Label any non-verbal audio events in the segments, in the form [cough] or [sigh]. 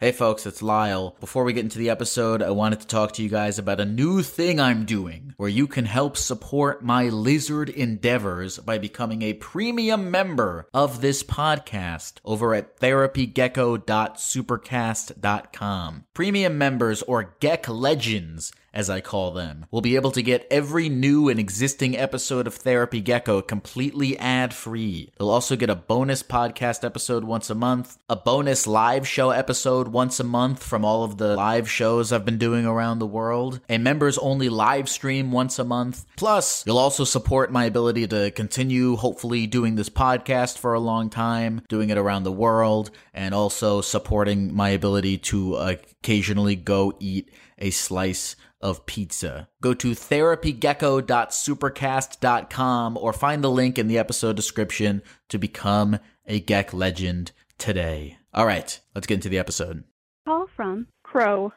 Hey folks, it's Lyle. Before we get into the episode, I wanted to talk to you guys about a new thing I'm doing where you can help support my lizard endeavors by becoming a premium member of this podcast over at therapygecko.supercast.com. Premium members or Gek Legends as I call them, will be able to get every new and existing episode of Therapy Gecko completely ad free. They'll also get a bonus podcast episode once a month, a bonus live show episode once a month from all of the live shows I've been doing around the world, a members only live stream once a month. Plus, you'll also support my ability to continue, hopefully, doing this podcast for a long time, doing it around the world, and also supporting my ability to occasionally go eat a slice of pizza. Go to therapygecko.supercast.com or find the link in the episode description to become a Gek legend today. All right, let's get into the episode. Call from Crow.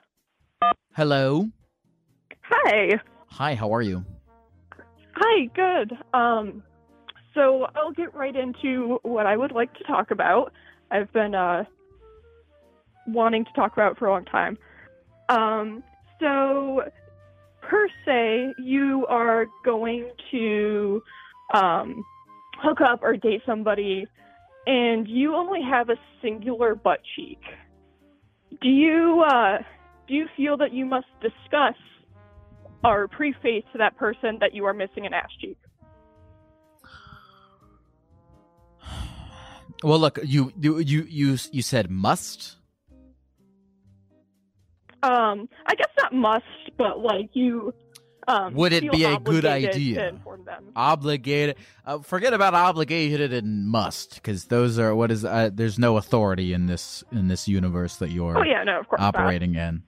Hello. Hi. Hi, how are you? Hi, good. Um so I'll get right into what I would like to talk about. I've been uh wanting to talk about for a long time. Um so per se, you are going to um, hook up or date somebody, and you only have a singular butt cheek. Do you uh, do you feel that you must discuss or preface to that person that you are missing an ass cheek? Well, look, you you you you, you said must. Um, I guess not must, but like you. Um, Would it be a good idea? To inform them. Obligated. Uh, forget about obligated and must, because those are what is. Uh, there's no authority in this in this universe that you're Oh yeah, no, of course not. operating in.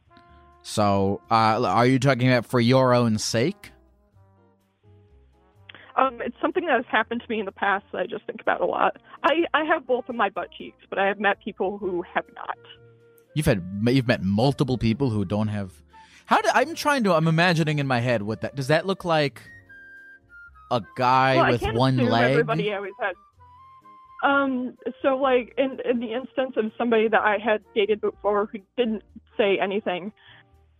So, uh, are you talking about for your own sake? Um, it's something that has happened to me in the past that I just think about a lot. I, I have both of my butt cheeks, but I have met people who have not. You've had you've met multiple people who don't have. How do I'm trying to? I'm imagining in my head what that does. That look like a guy well, with I can't one leg. Everybody always has. Um, so like in in the instance of somebody that I had dated before who didn't say anything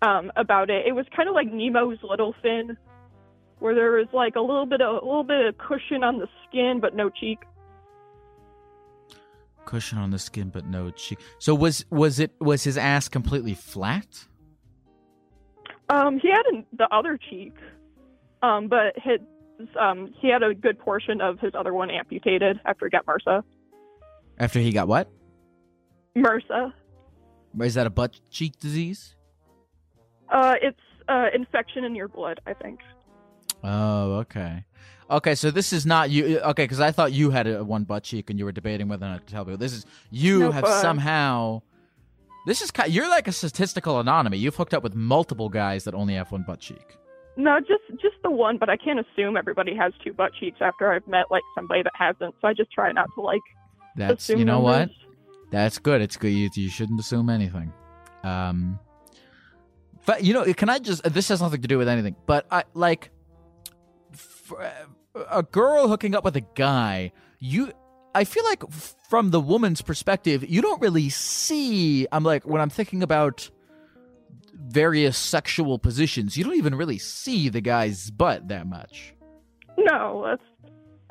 um about it, it was kind of like Nemo's little fin, where there was like a little bit of a little bit of cushion on the skin but no cheek. Cushion on the skin, but no cheek. So was was it was his ass completely flat? Um, he had an, the other cheek, um, but his um he had a good portion of his other one amputated after he got MRSA. After he got what? MRSA. Is that a butt cheek disease? Uh, it's uh infection in your blood, I think. Oh, okay. Okay, so this is not you. Okay, because I thought you had a one butt cheek and you were debating whether or not to tell people. This is you Nope, have uh, somehow. This is you're like a statistical anomaly. You've hooked up with multiple guys that only have one butt cheek. No, just just the one, but I can't assume everybody has two butt cheeks after I've met like somebody that hasn't. So I just try not to like That's you know what. That's good. It's good. You, you shouldn't assume anything. Um, but you know, can I just? This has nothing to do with anything. But I like for, a girl hooking up with a guy. You, I feel like from the woman's perspective, you don't really see. I'm like when I'm thinking about various sexual positions, you don't even really see the guy's butt that much. No, that's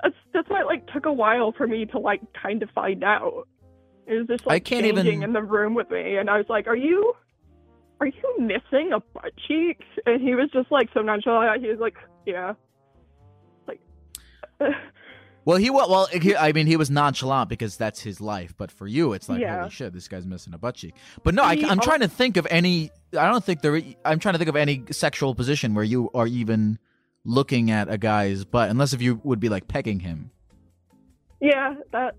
that's that's why it like took a while for me to like kind of find out. It was just I like can't changing even- in the room with me, and I was like, "Are you, are you missing a butt cheek?" And he was just like so nonchalant. He was like, "Yeah." [laughs] Well, he wa- well, he, I mean, he was nonchalant because that's his life. But for you, it's like, Yeah. holy shit, this guy's missing a butt cheek. But no, I, am trying to think of any. I don't think there. I'm trying to think of any sexual position where you are even looking at a guy's butt, unless if you would be like pecking him. yeah, that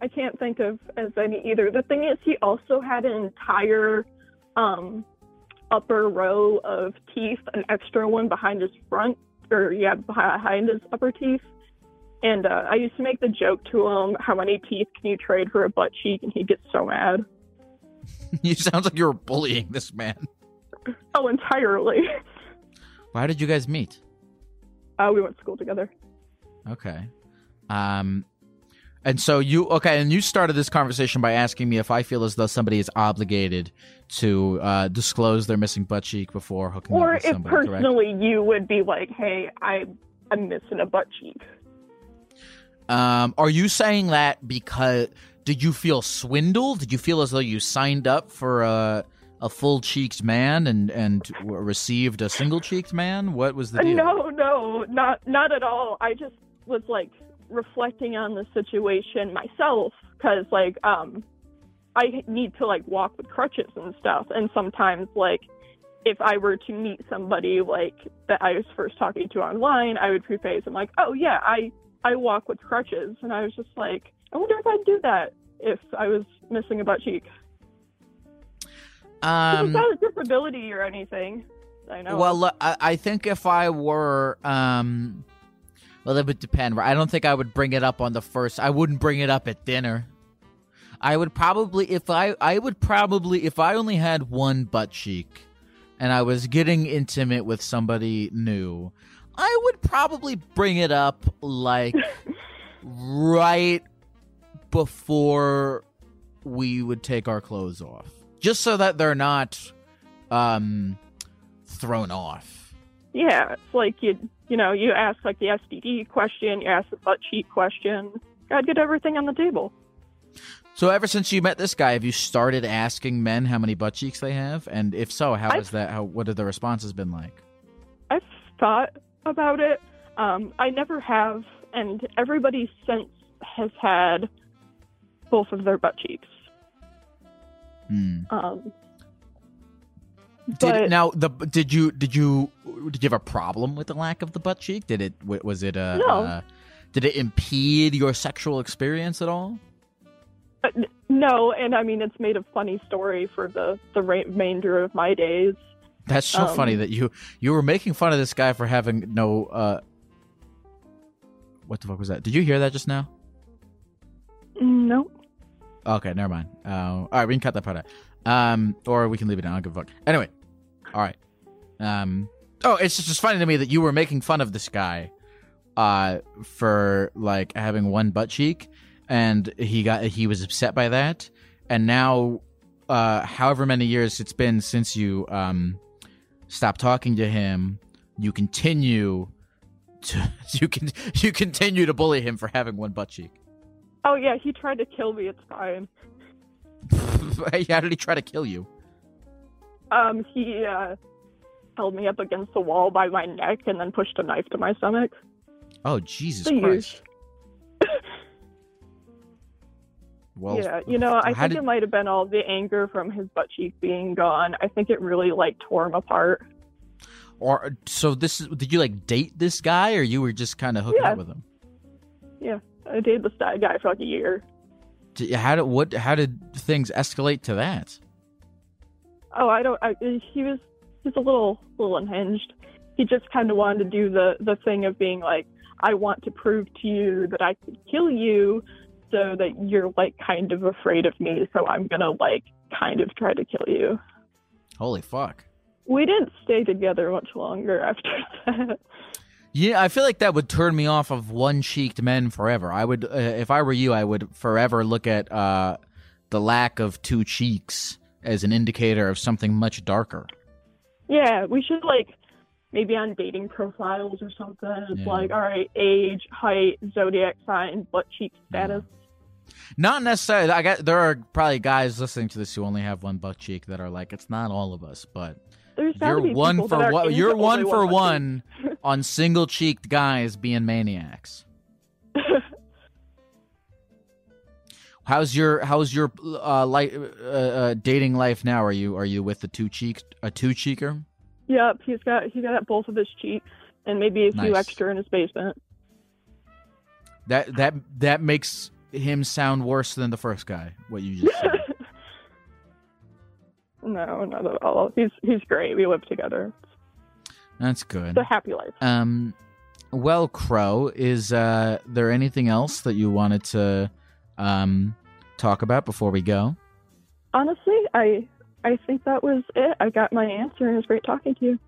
I can't think of as any either. The thing is, he also had an entire um, upper row of teeth, an extra one behind his front, or yeah, behind his upper teeth. And uh, I used to make the joke to him, "How many teeth can you trade for a butt cheek?" And he'd get so mad. [laughs] you sounds like you were bullying this man. [laughs] Oh, entirely. How did you guys meet? Uh, we went to school together. Okay. Um and so you okay, and you started this conversation by asking me if I feel as though somebody is obligated to uh, disclose their missing butt cheek before hooking Or up with if somebody, correct? personally you would be like, "Hey, I I'm missing a butt cheek." Um, are you saying that because did you feel swindled? Did you feel as though you signed up for a a full cheeked man and and received a single cheeked man? What was the deal? No, no, not not at all. I just was like reflecting on the situation myself because like um I need to like walk with crutches and stuff and sometimes like if I were to meet somebody like that I was first talking to online, I would preface I'm like, "Oh yeah, I I walk with crutches." And I was just like, "I wonder if I'd do that if I was missing a butt cheek." Um, it's not a disability or anything. I know. Well, I, I think if I were, um, well, it would depend. I don't think I would bring it up on the first. I wouldn't bring it up at dinner. I would probably, if I, I would probably, if I only had one butt cheek, and I was getting intimate with somebody new, I would probably bring it up like right before we would take our clothes off, just so that they're not, um thrown off. Yeah, it's like you you know you ask like the STD question, you ask the butt cheek question. Gotta get everything on the table. So ever since you met this guy, have you started asking men how many butt cheeks they have? And if so, how I've- is that? How what have the responses been like? I've thought about it. Um, I never have, and everybody since has had both of their butt cheeks. Hmm. Um, Did but it, now the did you did you did you have a problem with the lack of the butt cheek? Did it was it a No. uh, did it impede your sexual experience at all? n- no, and I mean it's made a funny story for the the remainder of my days. That's so Um, funny that you you were making fun of this guy for having no uh what the fuck was that? Did you hear that just now? No, Okay, never mind. Uh, all right, we can cut that part out. Um, or we can leave it in. I don't give a fuck. Anyway, all right. Um, oh, it's just, just funny to me that you were making fun of this guy, uh, for like having one butt cheek, and he got he was upset by that, and now, uh, however many years it's been since you um stopped talking to him, you continue to [laughs] you can you continue to bully him for having one butt cheek. oh yeah, he tried to kill me. It's fine. [laughs] How did he try to kill you? Um, he uh, held me up against the wall by my neck and then pushed a knife to my stomach. Oh Jesus Christ! Well, yeah, you know, I think did- it might have been all the anger from his butt cheek being gone. I think it really like tore him apart. or so this is. Did you like date this guy, or you were just kind of hooking Yeah. up with him? Yeah, I dated this guy for like a year. Did- How did what? How did things escalate to that? Oh, I don't. I, he was just a little little unhinged. He just kind of wanted to do the the thing of being like, I want to prove to you that I could kill you, so that you're like kind of afraid of me. So I'm gonna like kind of try to kill you. Holy fuck! We didn't stay together much longer after [laughs] that. Yeah, I feel like that would turn me off of one-cheeked men forever. I would, uh, if I were you, I would forever look at uh, the lack of two cheeks as an indicator of something much darker. Yeah, we should like maybe on dating profiles or something. It's Yeah. like, all right, age, height, zodiac sign, butt cheek status. Not necessarily. I got there are probably guys listening to this who only have one butt cheek that are like, it's not all of us, but There's you're one for one. You're one for one [laughs] on single cheeked guys being maniacs. [laughs] How's your How's your uh, li- uh, uh, dating life now? Are you Are you with the two cheek a two cheeker? Yep, he's got he's got both of his cheeks and maybe a few extra in his basement. That that that makes him sound worse than the first guy. What you just said. [laughs] no, not at all. He's he's great. We live together. That's good. It's a happy life. Um, well, Crow, is uh, there anything else that you wanted to um, talk about before we go? Honestly, I I think that was it. I got my answer, and it was great talking to you.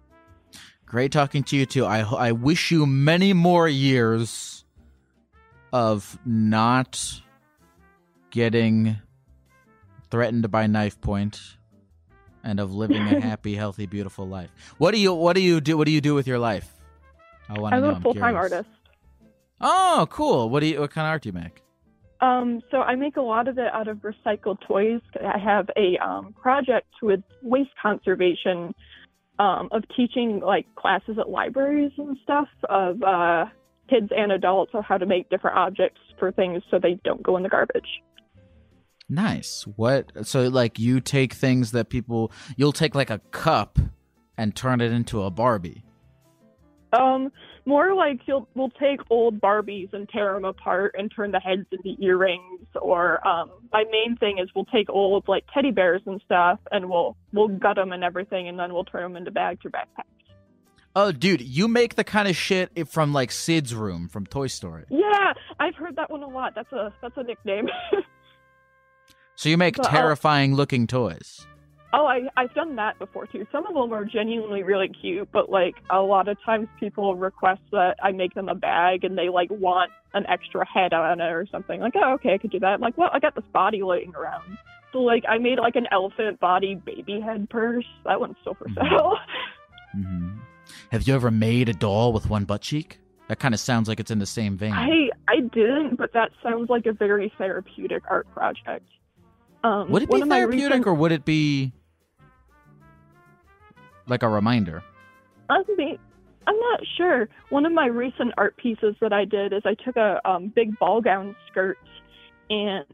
Great talking to you too. I I wish you many more years of not getting threatened by knife point and of living a [laughs] happy, healthy, beautiful life. What do you What do you do? What do you do with your life? I want to I'm a full time curious. artist. Oh, cool. What do you? What kind of art do you make? Um, so I make a lot of it out of recycled toys. I have a um, project with waste conservation um, of teaching like classes at libraries and stuff of uh, kids and adults on how to make different objects for things so they don't go in the garbage. Nice. What? So, like, you take things that people, you'll take like a cup and turn it into a Barbie. Um, more like you'll we'll take old Barbies and tear them apart and turn the heads into earrings. Or um, my main thing is we'll take old like teddy bears and stuff and we'll we'll gut them and everything, and then we'll turn them into bags or backpacks. Oh, dude, you make the kind of shit from like Sid's room from Toy Story. Yeah, I've heard that one a lot. That's a that's a nickname. [laughs] So you make But, uh, terrifying looking toys. Oh, I I've done that before too. Some of them are genuinely really cute, but like a lot of times people request that I make them a bag and they like want an extra head on it or something. Like, oh, okay, I could do that. I'm like, well, I got this body laying around. So like I made like an elephant body baby head purse. That one's still for Mhm. sale. hmm Have you ever made a doll with one butt cheek? That kind of sounds like it's in the same vein. I I didn't, but that sounds like a very therapeutic art project. Um, would it be therapeutic recent- or would it be like a reminder? Honestly, I'm not sure. One of my recent art pieces that I did is I took a um, big ball gown skirt and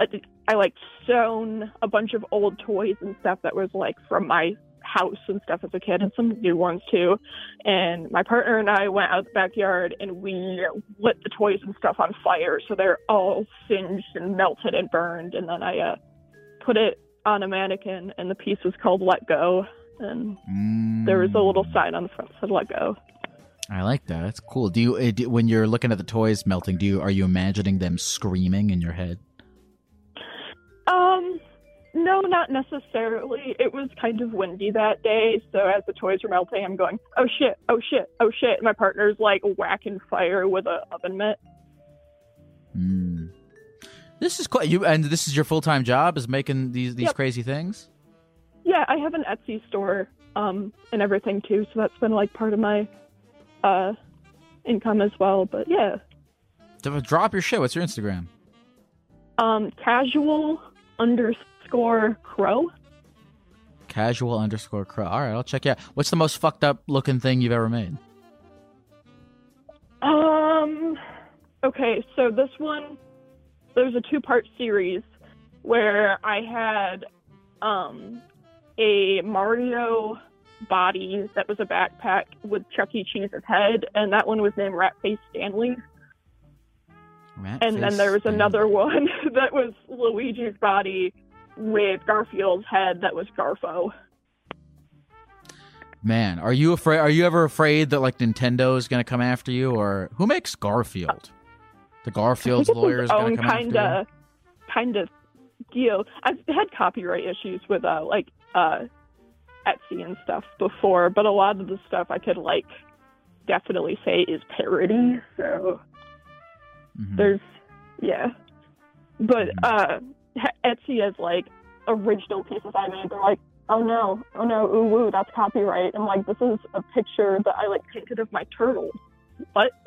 I, I like sewn a bunch of old toys and stuff that was like from my house and stuff as a kid and some new ones too. And my partner and I went out the backyard and we lit the toys and stuff on fire so they're all singed and melted and burned. And then I uh, put it on a mannequin and the piece was called Let Go. And there was a little Mm. sign on the front that said "Let go." I like that. That's cool. Do you, do, when you're looking at the toys melting, do you are you imagining them screaming in your head? Um, no, not necessarily. It was kind of windy that day, so as the toys were melting, I'm going, "Oh shit! Oh shit! Oh shit!" And my partner's like whacking fire with a oven mitt. Mm. This is quite you, and this is your full time job is making these these Yep. crazy things. Yeah, I have an Etsy store, um, and everything too, so that's been like part of my, uh, income as well. But yeah, Drop your shit. What's your Instagram? um, casual underscore crow. Casual underscore crow. All right, I'll check you out. What's the most fucked up looking thing you've ever made? Um. Okay, so this one, there's a two-part series where I had um a Mario body that was a backpack with Chuck E. Cheese's head, and that one was named Ratface Stanley. Rat And then there was another [laughs] one that was Luigi's body with Garfield's head that was Garfo. Man, are you afraid? Are you ever afraid that like Nintendo is gonna come after you, or who makes Garfield? The Garfield's lawyer is gonna own come kind after of kind of deal. I've had copyright issues with uh like uh Etsy and stuff before, but a lot of the stuff I could like definitely say is parody. So? Mhm. there's yeah, but Mhm. uh Etsy has like original pieces I made. They're like. Oh no! Oh no! Ooh woo! That's copyright. I'm like, this is a picture that I like painted of my turtle. What? [laughs]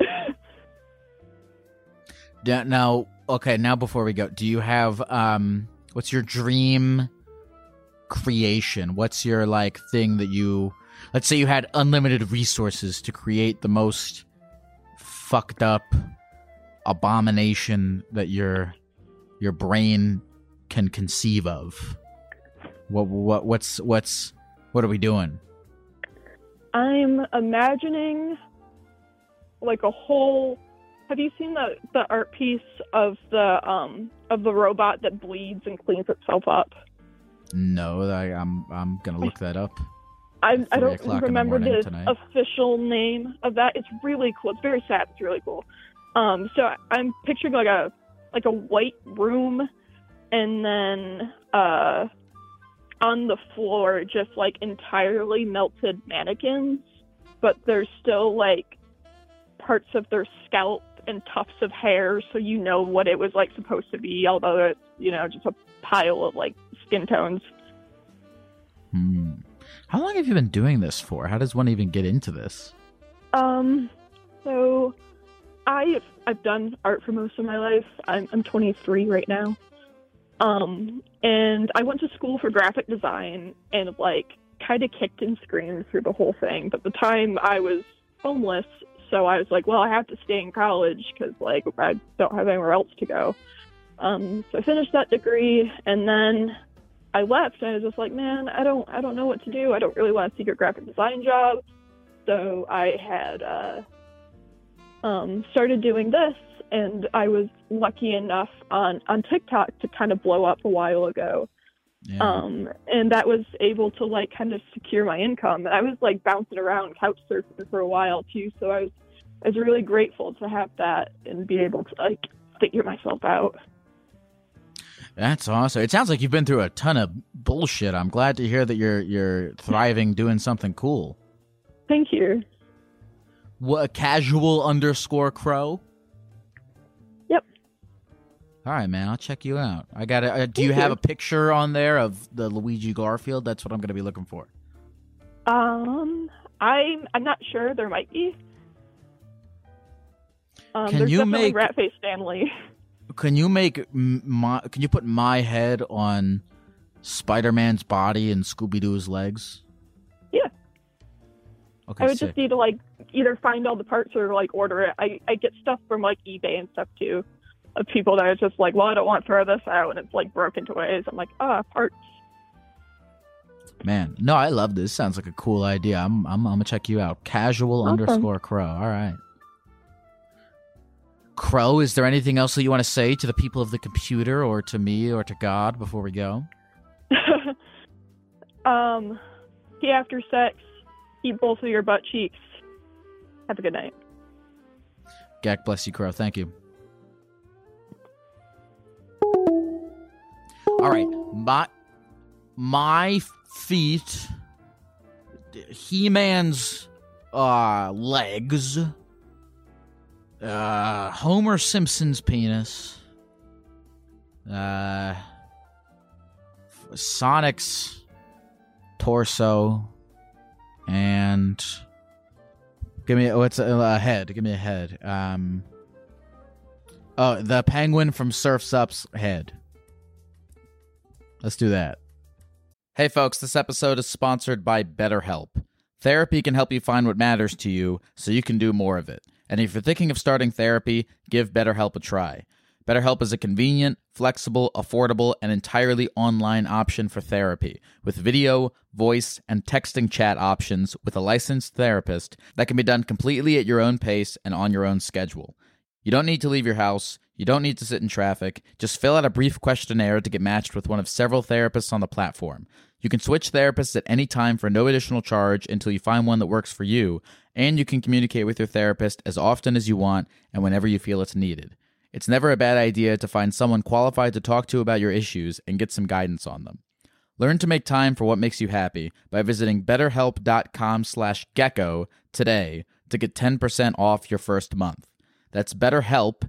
Now, okay, now before we go, do you have um what's your dream creation? What's your like thing that you let's say you had unlimited resources to create the most fucked up abomination that your your brain can conceive of. What what what's what's what are we doing? I'm imagining like a whole. Have you seen the the art piece of the um of the robot that bleeds and cleans itself up? No, I, I'm I'm gonna look that up. I, I don't remember the tonight. official name of that. It's really cool. It's very sad. It's really cool. Um, so I'm picturing like a like a white room, and then uh, on the floor just like entirely melted mannequins, but there's still like parts of their scalp and tufts of hair, so you know what it was like supposed to be, although it's you know just a pile of like skin tones. Hmm. How long have you been doing this for? How does one even get into this? Um, so I've I've done art for most of my life. I'm I'm 23 right now. Um, and I went to school for graphic design and like kind of kicked and screamed through the whole thing. But the time I was homeless, so I was like, well, I have to stay in college because like I don't have anywhere else to go. Um, so I finished that degree and then I left. And I was just like, man, I don't I don't know what to do. I don't really want a secret graphic design job. So I had uh, um, started doing this, and I was lucky enough on on TikTok to kind of blow up a while ago. Yeah. Um, and that was able to like kind of secure my income. And I was like bouncing around couch surfing for a while too. So I was I was really grateful to have that and be able to like figure myself out. That's awesome. It sounds like you've been through a ton of bullshit. I'm glad to hear that you're you're thriving doing something cool. Thank you. What casual underscore crow? All right, man. I'll check you out. I got. Uh, do you have a picture on there of the Luigi Garfield? That's what I'm going to be looking for. Um, I'm I'm not sure. There might be. Um, Can there's you definitely make- Ratface Stanley. [laughs] Can you make my? Can you put my head on Spider-Man's body and Scooby Doo's legs? Yeah. Okay. I would sick. just need to like either find all the parts or like order it. I I get stuff from like eBay and stuff too, of people that are just like, well, I don't want to throw this out, and it's like broken to ways. I'm like, ah, parts. Man, no, I love this. Sounds like a cool idea. I'm I'm, I'm gonna check you out. Casual Awesome. underscore crow. All right. Crow, is there anything else that you want to say to the people of the computer or to me or to God before we go? [laughs] um, pee after sex, eat both of your butt cheeks. Have a good night. Gak, bless you, Crow. Thank you. All right, my my feet, He-Man's uh, legs, uh, Homer Simpson's penis, uh, Sonic's torso, and give me what's a, a head? Give me a head. Um, oh, the penguin from Surf's Up's head. Let's do that. Hey, folks, this episode is sponsored by BetterHelp. Therapy can help you find what matters to you so you can do more of it. And if you're thinking of starting therapy, give BetterHelp a try. BetterHelp is a convenient, flexible, affordable, and entirely online option for therapy with video, voice, and texting chat options with a licensed therapist that can be done completely at your own pace and on your own schedule. You don't need to leave your house. You don't need to sit in traffic. Just fill out a brief questionnaire to get matched with one of several therapists on the platform. You can switch therapists at any time for no additional charge until you find one that works for you, and you can communicate with your therapist as often as you want and whenever you feel it's needed. It's never a bad idea to find someone qualified to talk to about your issues and get some guidance on them. Learn to make time for what makes you happy by visiting betterhelp.com slash gecko today to get 10% off your first month. That's betterhelp,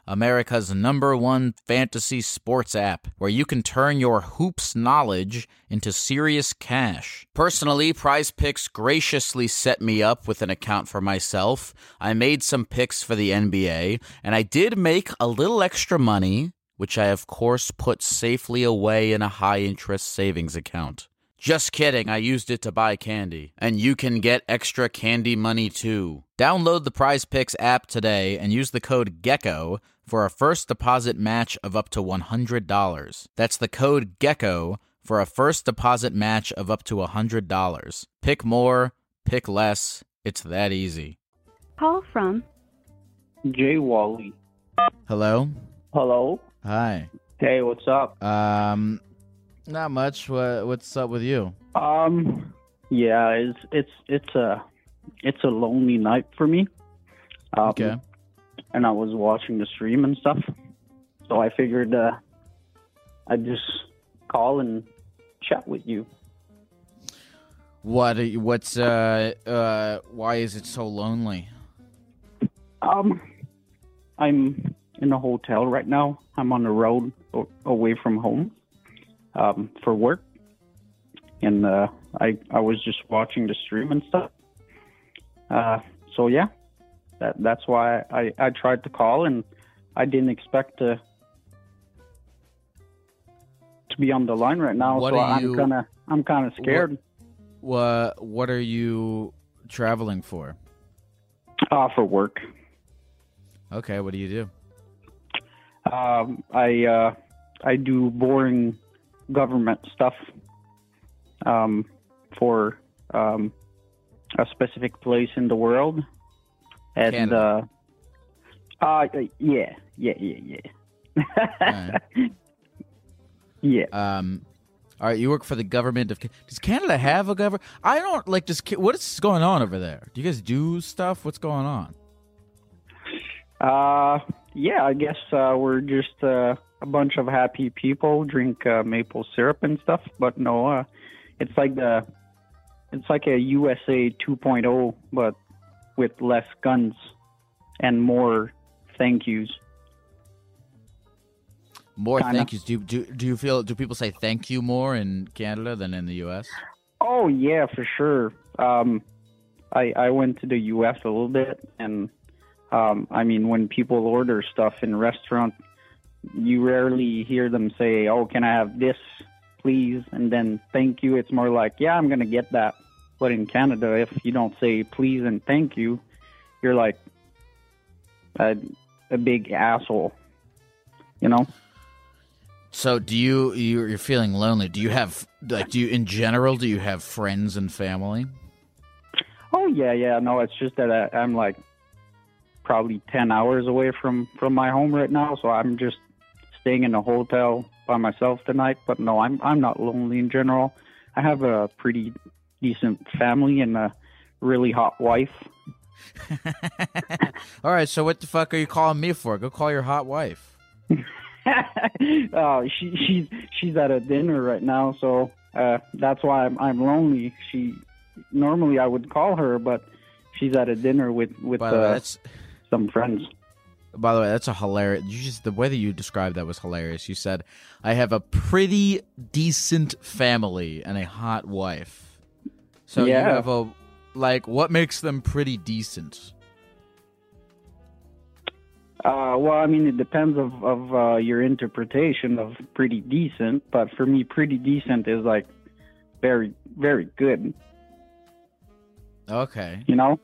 America's number one fantasy sports app, where you can turn your hoops knowledge into serious cash. Personally, Prize Picks graciously set me up with an account for myself. I made some picks for the NBA, and I did make a little extra money, which I, of course, put safely away in a high interest savings account. Just kidding, I used it to buy candy. And you can get extra candy money too. Download the Prize Picks app today and use the code GECKO for a first deposit match of up to $100. That's the code GECKO for a first deposit match of up to $100. Pick more, pick less. It's that easy. Call from Jay Wally. Hello? Hello. Hi. Hey, what's up? Um not much. What what's up with you? Um, yeah, it's it's it's a it's a lonely night for me. Um, Okay. And I was watching the stream and stuff, so I figured uh, I'd just call and chat with you. What you- what's uh uh why is it so lonely? Um, I'm in a hotel right now. I'm on the road o- away from home um, for work, and uh, I I was just watching the stream and stuff. Uh, so yeah, that that's why I I tried to call, and I didn't expect to to be on the line right now. What so I'm you- kind of I'm kind of scared. What what are you traveling for? Uh, for work. Okay, what do you do? Um, I uh, I do boring government stuff um, for um, a specific place in the world, and Canada. uh, uh, yeah, yeah, yeah, yeah, Alright. [laughs] yeah. Um, all right, you work for the government of. Does Canada have a government? I don't like. Does what is going on over there? Do you guys do stuff? What's going on? Uh, yeah, I guess uh, we're just uh, a bunch of happy people drink uh, maple syrup and stuff. But no, uh, it's like the it's like a USA 2.0, but with less guns and more thank yous. More Kinda. thank yous. Do, do do you feel? Do people say thank you more in Canada than in the U.S.? Oh yeah, for sure. Um, I I went to the U.S. a little bit, and um, I mean, when people order stuff in restaurant, you rarely hear them say, "Oh, can I have this, please?" and then "thank you." It's more like, "Yeah, I'm gonna get that." But in Canada, if you don't say "please" and "thank you," you're like a a big asshole. You know? So do you? you- You're feeling lonely. Do you have like? Do you in general? Do you have friends and family? Oh yeah, yeah. No, it's just that I, I'm like probably ten hours away from from my home right now, so I'm just staying in a hotel by myself tonight. But no, I'm I'm not lonely in general. I have a pretty decent family and a really hot wife. [laughs] all right. So what the fuck are you calling me for? Go call your hot wife. oh, [laughs] she she's she's at a dinner right now, so uh, that's why I'm I'm lonely. She normally I would call her, but she's at a dinner with with way, uh, some friends. By the way, that's a hilarious. You just the way that you described that was hilarious. You said, "I have a pretty decent family and a hot wife." So you Yeah. have a like, what makes them pretty decent? Uh, well, I mean, it depends of of uh, your interpretation of pretty decent, but for me, pretty decent is like very very good. Okay. You know?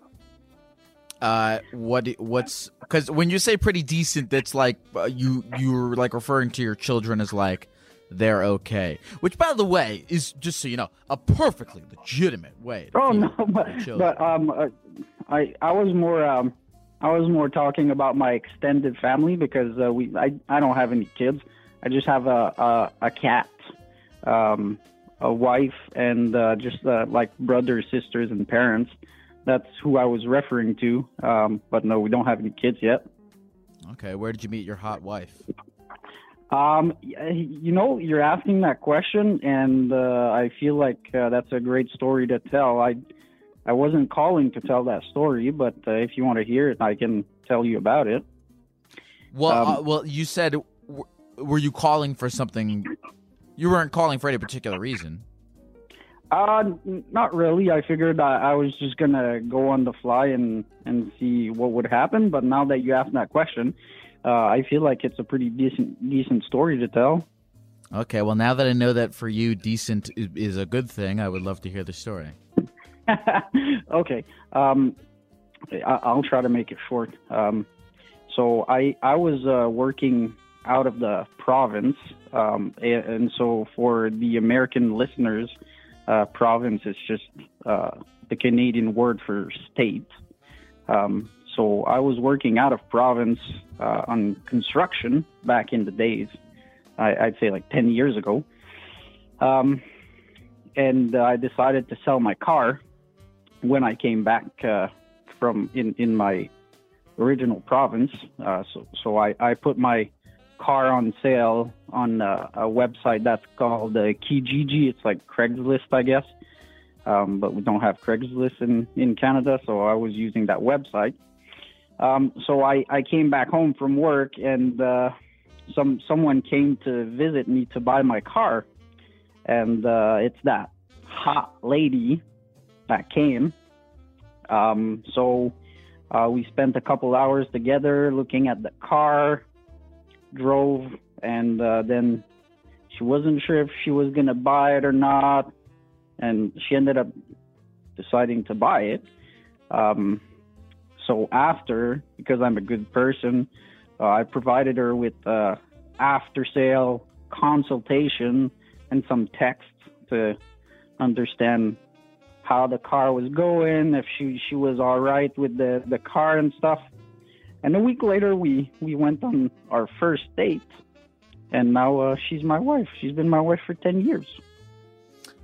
Uh, what what's because when you say pretty decent, that's like uh, you you're like referring to your children as like they're okay. Which, by the way, is just so you know, a perfectly legitimate way. To Oh no, but but um, uh, I I was more um I was more talking about my extended family because uh, we I I don't have any kids. I just have a a, a cat, um, a wife, and uh, just uh, like brothers, sisters, and parents. That's who I was referring to. Um, but no, we don't have any kids yet. Okay, where did you meet your hot wife? Um, you know, you're asking that question, and uh, I feel like uh, that's a great story to tell. I, I wasn't calling to tell that story, but uh, if you want to hear it, I can tell you about it. Well, Um, uh, well, you said w- were you calling for something? You weren't calling for any particular reason. Uh, not really. I figured I, I was just gonna go on the fly and and see what would happen. But now that you asked that question, uh, I feel like it's a pretty decent decent story to tell. Okay, well, now that I know that for you, decent is, is a good thing, I would love to hear the story. [laughs] okay. Um, I, I'll try to make it short. Um, so I I was uh, working out of the province, um, and, and so for the American listeners, uh, province is just uh, the Canadian word for state. Um, so I was working out of province uh, on construction back in the days. I, I'd say like ten years ago. Um, and I decided to sell my car when I came back uh, from in, in my original province. Uh, so so I, I put my car on sale on uh, a website that's called uh, Kijiji. It's like Craigslist, I guess. Um, but we don't have Craigslist in, in Canada, so I was using that website. Um, so I, I came back home from work and uh, some someone came to visit me to buy my car, and uh, it's that hot lady that came. Um, so uh, we spent a couple hours together looking at the car, drove, and uh, then she wasn't sure if she was gonna buy it or not, and she ended up deciding to buy it. Um, so after, because I'm a good person, uh, I provided her with uh, after sale consultation and some text to understand how the car was going, if she she was all right with the the car and stuff. And a week later, we we went on our first date, and now uh, she's my wife. She's been my wife for ten years.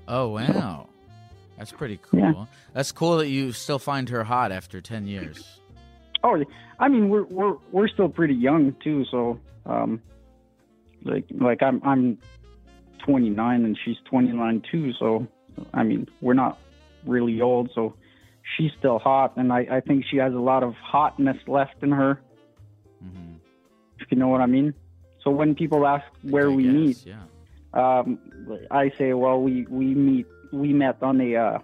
Oh wow, that's pretty cool. Yeah. That's cool that you still find her hot after ten years. Oh, I mean we're we're we're still pretty young too, so um, like like I'm I'm 29 and she's 29 too, so I mean we're not really old, so she's still hot, and I I think she has a lot of hotness left in her, hmm if you know what I mean. So when people ask where I we guess, meet, yeah. um, I say, well, we we meet we met on a uh,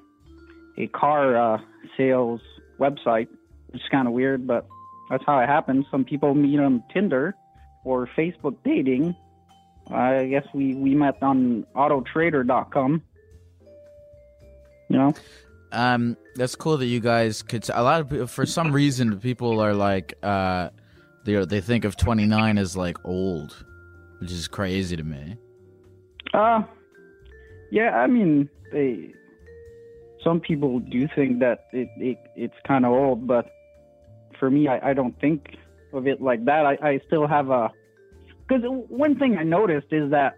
a car uh, sales website. It's kind of weird, but that's how it happens. Some people meet on Tinder or Facebook dating. I guess we we met on AutoTrader.com. You know, Um, that's cool that you guys could. A lot of people, for some reason, people are like, uh, they they think of twenty nine as like old, which is crazy to me. uh, yeah. I mean, they. Some people do think that it, it it's kind of old, but for me, I, I don't think of it like that. I, I still have a because one thing I noticed is that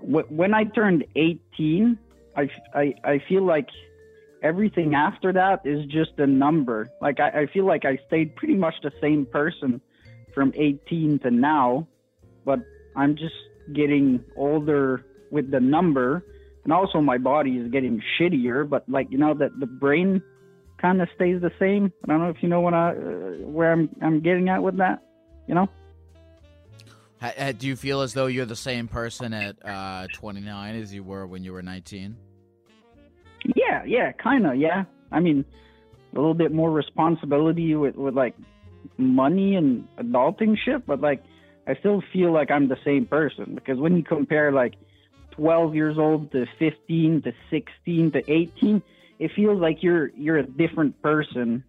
w- when I turned 18, I, I, I feel like everything after that is just a number. Like I, I feel like I stayed pretty much the same person from 18 to now, but I'm just getting older with the number, and also my body is getting shittier. But like you know that the brain kind of stays the same. I don't know if you know what I uh, where I'm I'm getting at with that. You know. Do you feel as though you're the same person at uh, 29 as you were when you were 19? Yeah, yeah, kind of, yeah. I mean, a little bit more responsibility with, with like money and adulting shit, but like I still feel like I'm the same person because when you compare like 12 years old to 15 to 16 to 18, it feels like you're you're a different person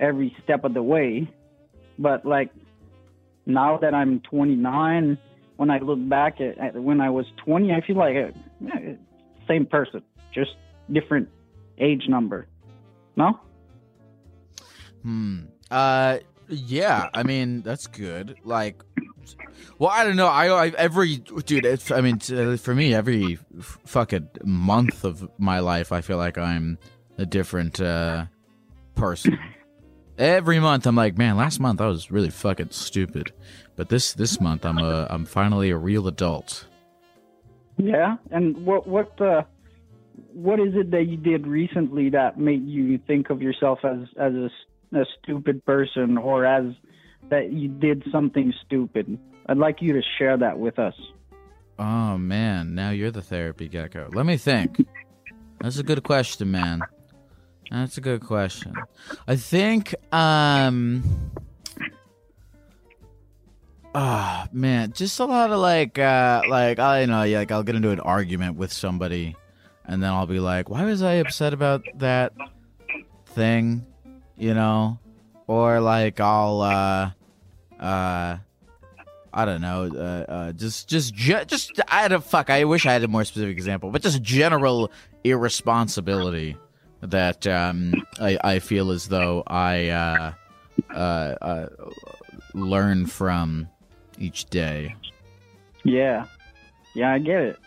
every step of the way. But like now that I'm 29, when I look back at, at when I was 20, I feel like uh, yeah, same person, just different age number. No? Hmm. Uh. Yeah. I mean, that's good. Like, well, I don't know. I, I every dude. It's, I mean, t- for me, every f- fucking month of my life, I feel like I'm a different uh, person. Every month I'm like, man, last month I was really fucking stupid, but this this month I'm a I'm finally a real adult. Yeah, and what what uh, what is it that you did recently that made you think of yourself as as a, a stupid person or as that you did something stupid? I'd like you to share that with us. Oh man, now you're the therapy gecko. Let me think. That's a good question, man. That's a good question. I think um Ah, man, just a lot of like uh like I know, like I'll get into an argument with somebody and then I'll be like, "Why was I upset about that thing?" You know? Or like I'll uh uh I don't know, uh, uh, just, just, ju- just, I had a fuck. I wish I had a more specific example, but just general irresponsibility that um, I, I feel as though I uh, uh, uh, learn from each day. Yeah, yeah, I get it.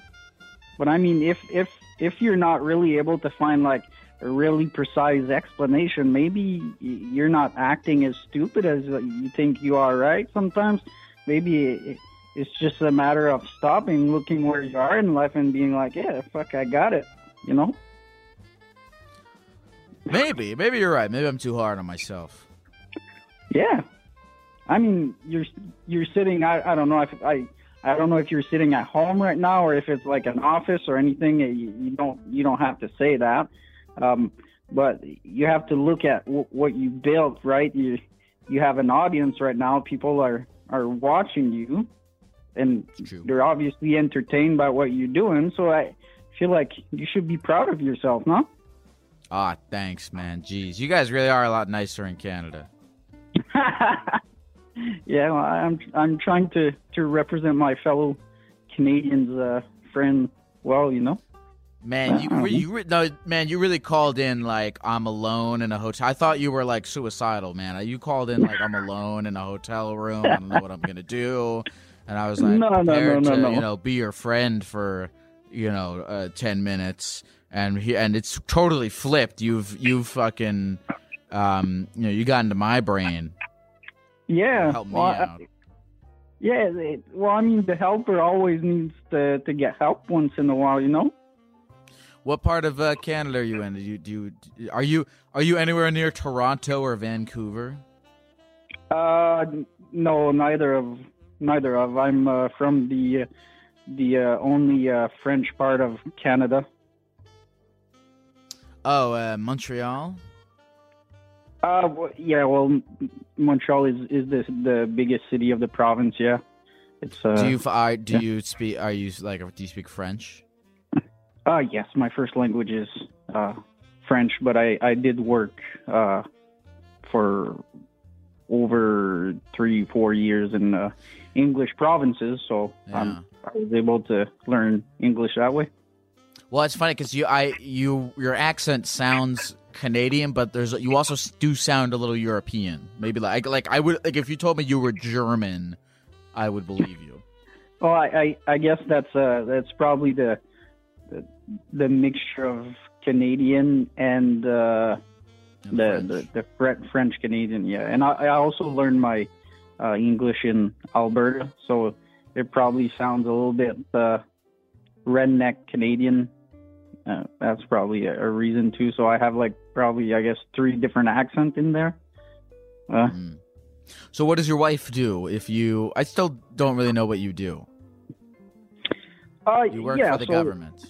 But I mean, if if if you're not really able to find like a really precise explanation, maybe you're not acting as stupid as you think you are, right? Sometimes maybe it's just a matter of stopping, looking where you are in life, and being like, "Yeah, fuck, I got it," you know. Maybe, maybe you're right. Maybe I'm too hard on myself. Yeah, I mean, you're you're sitting. I, I don't know if I I don't know if you're sitting at home right now or if it's like an office or anything. You, you don't you don't have to say that, um, but you have to look at w- what you built. Right, you you have an audience right now. People are are watching you, and they're obviously entertained by what you're doing. So I feel like you should be proud of yourself, no? Ah, thanks, man. Jeez, you guys really are a lot nicer in Canada. [laughs] yeah, well, I'm I'm trying to to represent my fellow Canadians uh, friend well, you know. Man, you re- you re- no man, you really called in like I'm alone in a hotel. I thought you were like suicidal, man. You called in like I'm alone in a hotel room. I don't know what I'm gonna do, and I was [laughs] like No, no, no, prepared no, to no. you know be your friend for you know uh, ten minutes, and he, and it's totally flipped. You've you've fucking um you know you got into my brain. Yeah. Help me well, I- yeah. It, well, I mean, the helper always needs to to get help once in a while, you know. What part of uh, Canada are you in? Do you, do you are you are you anywhere near Toronto or Vancouver? Uh, no, neither of neither of. I'm uh, from the the uh, only uh, French part of Canada. Oh, uh, Montreal. Uh, w- yeah. Well, Montreal is is the the biggest city of the province. Yeah, it's. Uh, do you are, do yeah. you speak? Are you like? Do you speak French? Uh, yes, my first language is uh, French, but I, I did work uh, for over three, four years in uh, English provinces, so um, I was able to learn English that way. Well, it's funny because you, I, you, your accent sounds Canadian, but there's you also do sound a little European. Maybe like like I would like if you told me you were German, I would believe you. Well, I, I, I guess that's uh, that's probably the, the the mixture of Canadian and uh, And the, French. the the French Canadian, yeah. And I, I also learned my uh, English in Alberta, so it probably sounds a little bit uh, redneck Canadian. Uh, that's probably a, a reason too. So I have like probably I guess three different accents in there. Uh, Mm. So what does your wife do? If you, I still don't really know what you do. uh, You work yeah, for the so- government.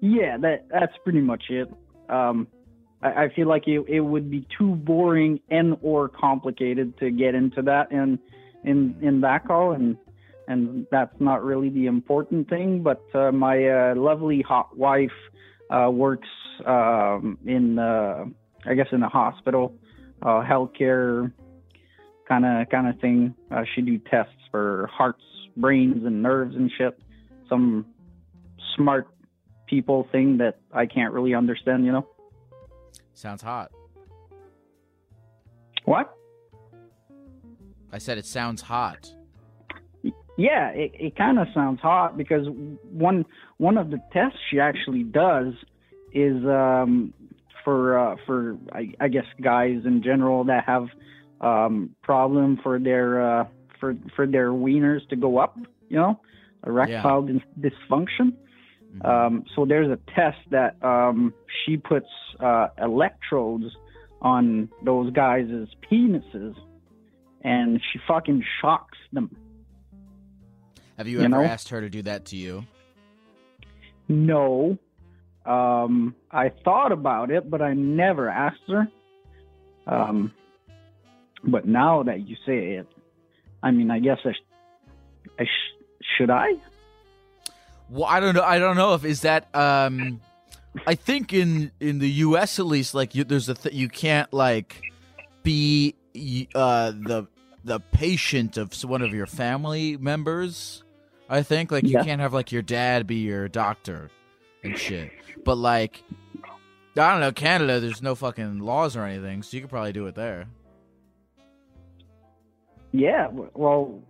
Yeah, that that's pretty much it. Um, I, I feel like it, it would be too boring and or complicated to get into that in in in that call, and and that's not really the important thing. But uh, my uh, lovely hot wife uh, works um, in uh, I guess in a hospital, uh, healthcare kind of kind of thing. Uh, she do tests for hearts, brains, and nerves and shit. Some smart people thing that I can't really understand, you know? Sounds hot. What? I said it sounds hot. Yeah, it, it kind of sounds hot because one one of the tests she actually does is um, for uh, for I, I guess guys in general that have um, problem for their uh, for for their wieners to go up. You know, erectile dis- dysfunction. Mhm. Um, so there's a test that um, she puts uh, electrodes on those guys' penises, and she fucking shocks them. Have you, you ever know? asked her to do that to you? No, um, I thought about it, but I never asked her. Um, but now that you say it, I mean, I guess I, sh- I sh- should I? Well, I don't know. I don't know if is that. Um, I think in in the U.S. at least, like you, there's a th- you can't like be uh the the patient of one of your family members. I think like you Yeah. can't have like your dad be your doctor and shit. But like, I don't know. Canada, there's no fucking laws or anything, so you could probably do it there. Yeah, well,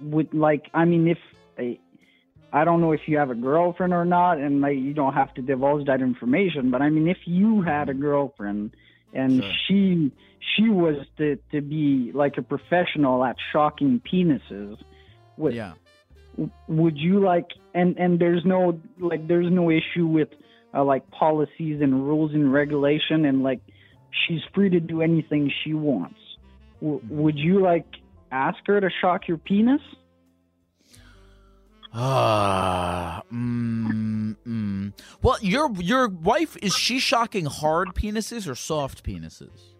with like, I mean, if I, I don't know if you have a girlfriend or not, and like you don't have to divulge that information, but I mean, if you had a girlfriend and Sure. she she was to to be like a professional at shocking penises, would Yeah. Would you like? And and there's no like there's no issue with uh, like policies and rules and regulation, and like she's free to do anything she wants. W- would you like ask her to shock your penis? Ah, mm, mm. Well, your your wife is she shocking hard penises or soft penises?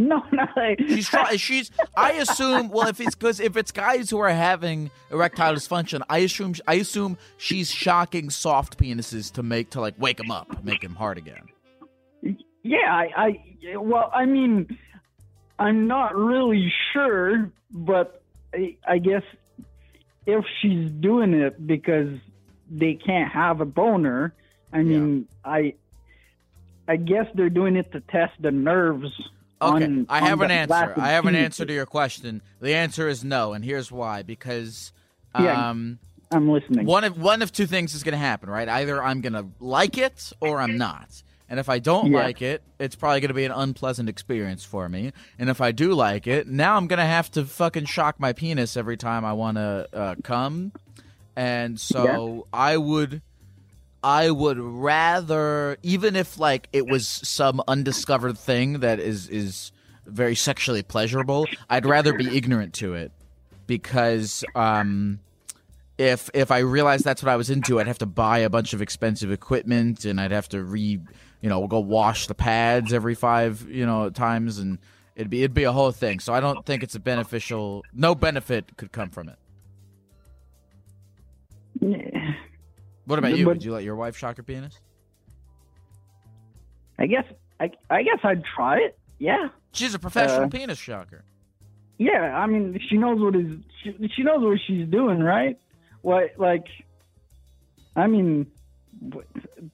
[laughs] No, no. Like, She's try- she's. I assume. Well, if it's because if it's guys who are having erectile dysfunction, I assume I assume she's shocking soft penises to make to like wake them up, make them hard again. yeah, I, I, well, I mean, I'm not really sure, but I, I guess if she's doing it because they can't have a boner, I mean, I, I guess they're doing it to test the nerves. Okay, on- I have an answer. I have an answer to your question. The answer is no, and here's why. Because, Yeah. um, I'm listening. one of one of two things is going to happen, right? Either I'm going to like it or I'm not. And if I don't Yeah. like it, it's probably going to be an unpleasant experience for me. And if I do like it, now I'm going to have to fucking shock my penis every time I want to uh, come. And so I would I would rather even if like it was some undiscovered thing that is is very sexually pleasurable, I'd rather be ignorant to it because um if if I realized that's what I was into, I'd have to buy a bunch of expensive equipment and I'd have to re you know go wash the pads every five you know times and it'd be it'd be a whole thing. So I don't think it's a beneficial. No benefit could come from it. What about you? But- Would you let your wife shock her penis? I guess, I, I guess I'd try it. Yeah. She's a professional Uh, penis shocker. Yeah, I mean, she knows what is she, she knows what she's doing, right? What like, I mean,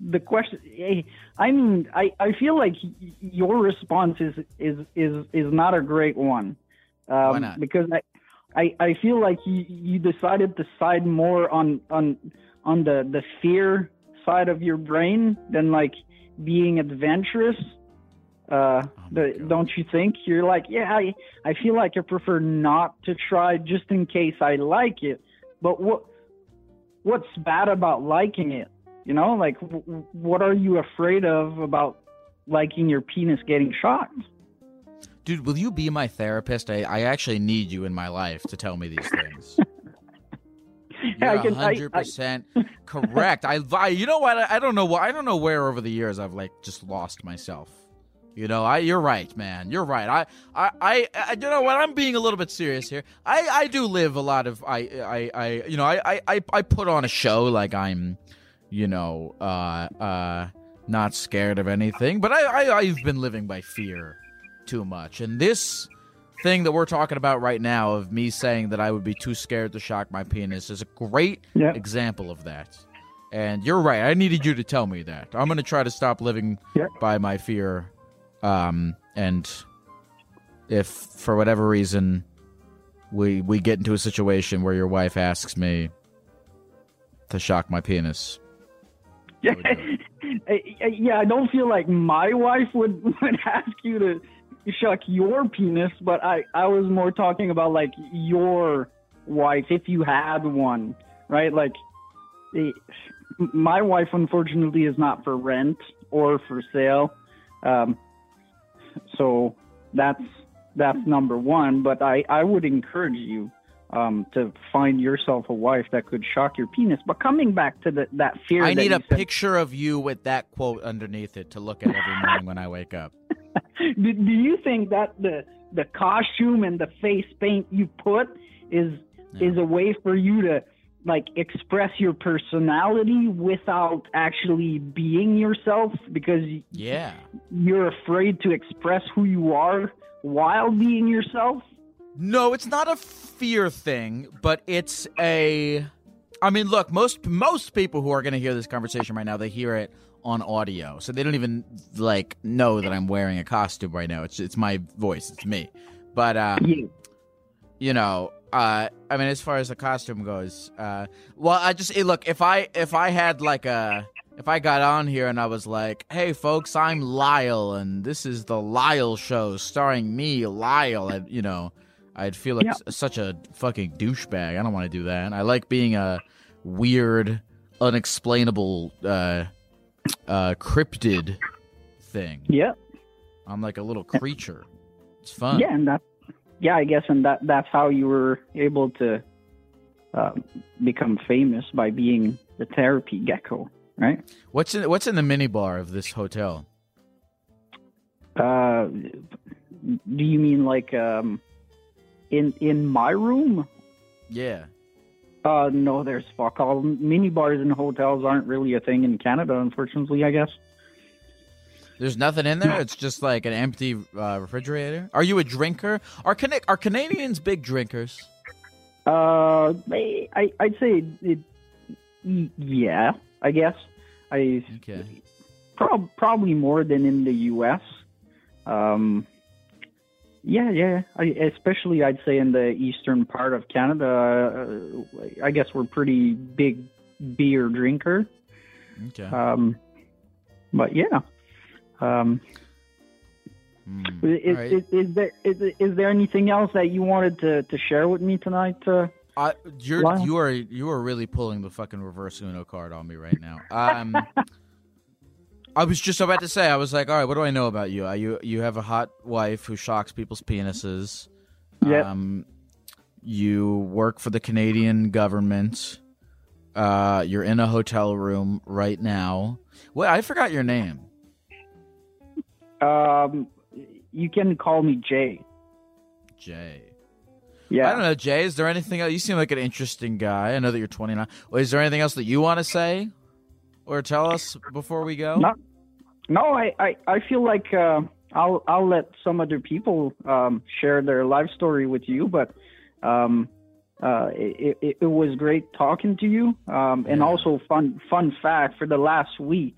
the question. eh, I mean, I, I feel like your response is is is is not a great one. Um, Why not? Because I, I I feel like you you decided to side more on on on the the fear side of your brain than like being adventurous. Uh, Oh the, don't you think? You're like, yeah, I, I feel like I prefer not to try just in case I like it. But what what's bad about liking it? You know, like w- what are you afraid of about liking your penis getting shocked? Dude, will you be my therapist? I, I actually need you in my life to tell me these things. [laughs] [laughs] You're I can- I- hundred percent correct. I, I, you know what? I, I don't know why. I don't know where over the years I've like just lost myself. You know, I. You're right, man. You're right. I, I, I, I you know what? I'm being a little bit serious here. I, I do live a lot of. I, I, I you know, I, I, I, I put on a show like I'm, you know, uh, uh, not scared of anything. But I, I, I've been living by fear too much, and this thing that we're talking about right now of me saying that I would be too scared to shock my penis is a great Yeah. example of that. And you're right. I needed you to tell me that. I'm going to try to stop living Yeah. by my fear. Um, and if for whatever reason we we get into a situation where your wife asks me to shock my penis, yeah, I [laughs] yeah, I don't feel like my wife would [laughs] would ask you to shuck your penis, but I I was more talking about like your wife if you had one, right? Like, the, my wife unfortunately is not for rent or for sale, um, so that's that's number one. But I I would encourage you um, to find yourself a wife that could shock your penis. But coming back to the, that fear, I that need a said- picture of you with that quote underneath it to look at every morning when I wake up. [laughs] do, do you think that the the costume and the face paint you put is Yeah. is a way for you to like express your personality without actually being yourself because Yeah. you're afraid to express who you are while being yourself? No, it's not a fear thing, but it's a. I mean, look, most most people who are going to hear this conversation right now, they hear it on audio, so they don't even like know that I'm wearing a costume right now. It's it's my voice, it's me. But uh, You. know, uh, I mean, as far as the costume goes, uh, well, I just look if I if I had like a if I got on here and I was like, "Hey, folks, I'm Lyle, and this is the Lyle Show starring me, Lyle," and you know, I'd feel like Yeah. s- such a fucking douchebag. I don't want to do that. I like being a weird, unexplainable, uh, uh, cryptid thing. Yeah. I'm like a little creature. It's fun. Yeah, and that yeah, I guess and that that's how you were able to uh, become famous by being the therapy gecko, right? What's in What's in the minibar of this hotel? Uh, do you mean like um, in in my room? Yeah. Uh, no, there's fuck all. Mini bars in hotels aren't really a thing in Canada, unfortunately. I guess. There's nothing in there. It's just like an empty uh, refrigerator. Are you a drinker? Are Cana- are Canadians big drinkers? Uh, I I- I'd say it. Yeah, I guess. I Okay. prob- probably more than in the U.S. Um, yeah, yeah. I, especially, I'd say in the eastern part of Canada. Uh, I guess we're pretty big beer drinker. Okay. Um, but yeah. Um, Hmm. is, right. is, is there is, is there anything else that you wanted to, to share with me tonight? Uh, I, you're you are you are really pulling the fucking reverse Uno card on me right now. Um, [laughs] I was just about to say I was like, all right, what do I know about you? Uh, you you have a hot wife who shocks people's penises. Yep. Um, you work for the Canadian government. Uh, you're in a hotel room right now. Well, I forgot your name. um, you can call me Jay. Jay. Yeah. I don't know, Jay. Is there anything else? You seem like an interesting guy. I know that you're 29. Is there anything else that you want to say or tell us before we go? No. No, I, I, I feel like uh, I'll I'll let some other people um, share their life story with you, but um, uh, it, it, it was great talking to you. Um, and also fun fun fact for the last week,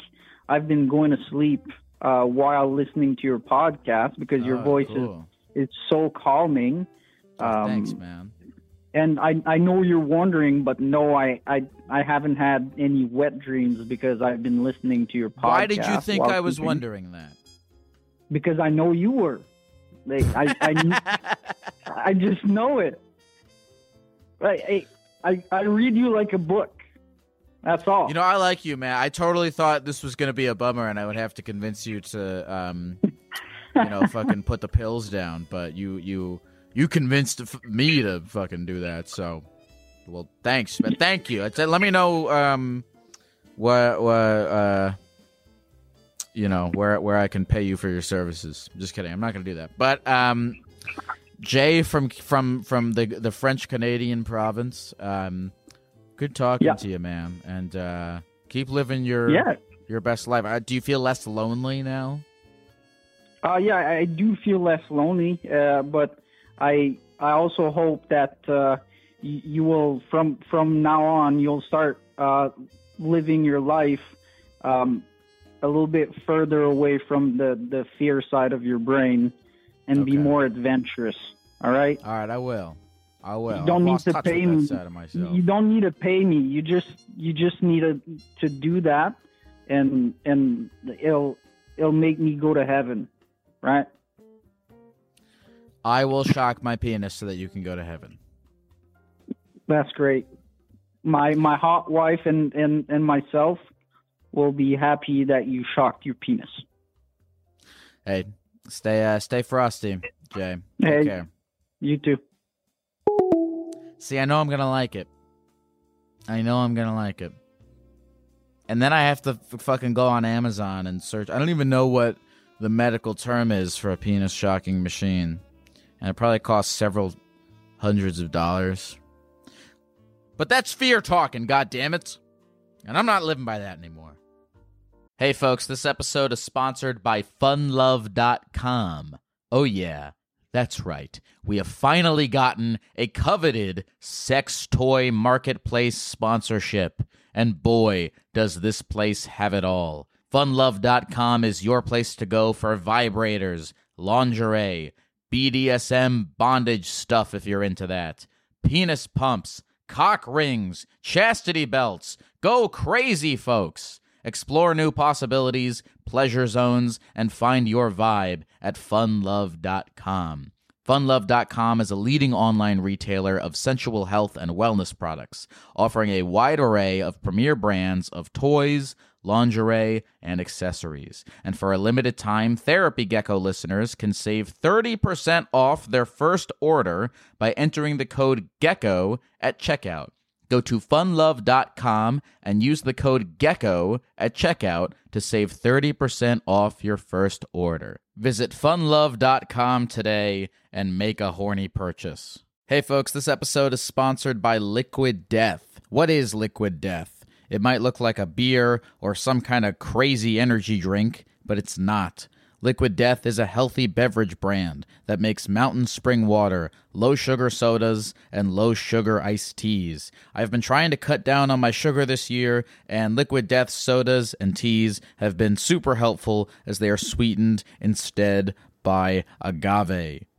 I've been going to sleep uh, while listening to your podcast because your Oh, voice cool. is is so calming. Oh, Um, Thanks, man. And I, I know you're wondering, but no, I, I I haven't had any wet dreams because I've been listening to your podcast. Why did you think I was wondering that? because I know you were. Like, I, I, [laughs] I just know it. I, I, I, I read you like a book. That's all. You know, I like you, man. I totally thought this was going to be a bummer and I would have to convince you to, um, you know, [laughs] fucking put the pills down. But you, you, you convinced me to fucking do that. So, well, thanks, but thank you. It's- Let me know, um, what, what, uh, you know, where where I can pay you for your services. Just kidding. I'm not going to do that. But um, Jay from from from the the French Canadian province. Um, good talking Yeah. to you, man, and uh, keep living your yeah. your best life. Uh, do you feel less lonely now? Uh, yeah, I do feel less lonely, uh, but I I also hope that uh, you, will from from now on you'll start uh, living your life um, a little bit further away from the the fear side of your brain and be more adventurous. All right. All right, I will. I will. You don't I've need to pay me. that side of myself. You don't need to pay me. You just you just need to to do that and and it'll it'll make me go to heaven, right? I will shock my penis so that you can go to heaven. That's great. My my hot wife and and and myself will be happy that you shocked your penis. Hey, stay uh, stay frosty, Jay. Take Hey. care. You too. See, I know I'm gonna like it. I know I'm gonna like it. And then I have to f- fucking go on Amazon and search. I don't even know what the medical term is for a penis shocking machine, and it probably costs several hundreds of dollars. But that's fear talking, God damn it! And I'm not living by that anymore. Hey, folks, this episode is sponsored by FunLove.com. Oh, yeah. That's right. We have finally gotten a coveted sex toy marketplace sponsorship. And boy, does this place have it all. Funlove.com is your place to go for vibrators, lingerie, BDSM bondage stuff if you're into that, penis pumps, cock rings, chastity belts. Go crazy, folks. Explore new possibilities, pleasure zones, and find your vibe at funlove.com. Funlove.com is a leading online retailer of sensual health and wellness products, offering a wide array of premier brands of toys, lingerie, and accessories. And for a limited time, Therapy Gecko listeners can save 30% off their first order by entering the code GECKO at checkout. Go to funlove.com and use the code GECKO at checkout to save 30% off your first order. Visit funlove.com today and make a horny purchase. Hey folks, this episode is sponsored by Liquid Death. What is Liquid Death? It might look like a beer or some kind of crazy energy drink, but it's not. Liquid Death is a healthy beverage brand that makes mountain spring water, low sugar sodas, and low sugar iced teas. I've been trying to cut down on my sugar this year, and Liquid Death sodas and teas have been super helpful as they are sweetened instead by agave.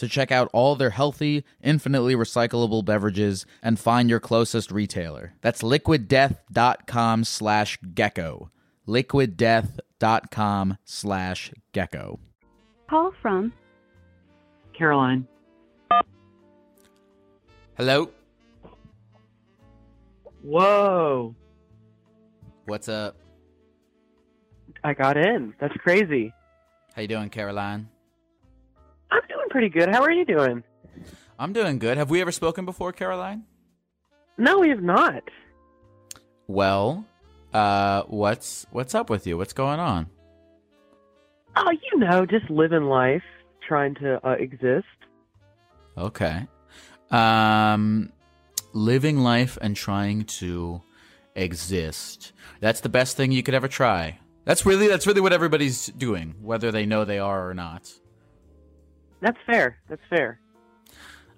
to check out all their healthy, infinitely recyclable beverages and find your closest retailer. That's liquiddeath.com slash gecko. liquiddeath.com slash gecko. Call from Caroline. Hello? Whoa. What's up? I got in. That's crazy. How you doing, Caroline? I'm doing pretty good. How are you doing? I'm doing good. Have we ever spoken before, Caroline? No, we have not. Well, uh, what's what's up with you? What's going on? Oh, you know, just living life, trying to uh, exist. Okay. Um, living life and trying to exist. That's the best thing you could ever try. That's really that's really what everybody's doing, whether they know they are or not. That's fair. That's fair.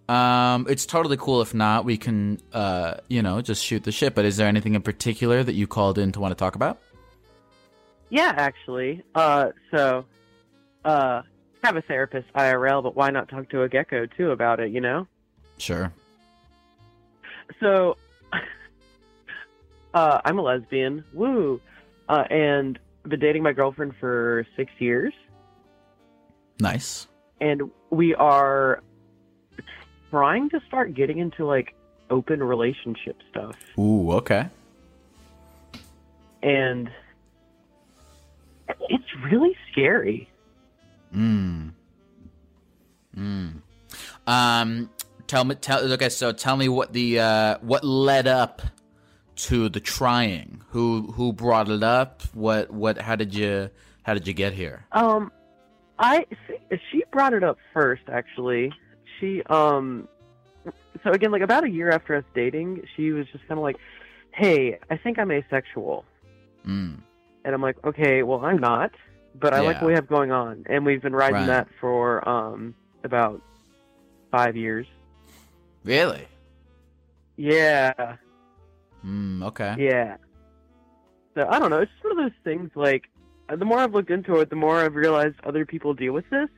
Um, it's totally cool. If not, we can, uh, you know, just shoot the shit. But is there anything in particular that you called in to want to talk about? Yeah, actually. Uh, so, uh, have a therapist IRL, but why not talk to a gecko too about it? You know. Sure. So, [laughs] uh, I'm a lesbian. Woo. Uh, and I've been dating my girlfriend for six years. Nice. And we are trying to start getting into like open relationship stuff Ooh. Okay. and it's really scary Mm. Mm. Um. Tell me. Tell. Okay. So tell me what the uh what led up to the trying. Who who brought it up? What what? How did you how did you get here? um i she brought it up first actually she um so again like about a year after us dating she was just kind of like hey i think i'm asexual Mm. and i'm like okay well i'm not but I like what we have going on, and we've been riding Right. that for um about five years. Really? Yeah, Mm, okay. yeah. So I don't know. It's just one of those things. Like the more I've looked into it, the more I've realized other people deal with this,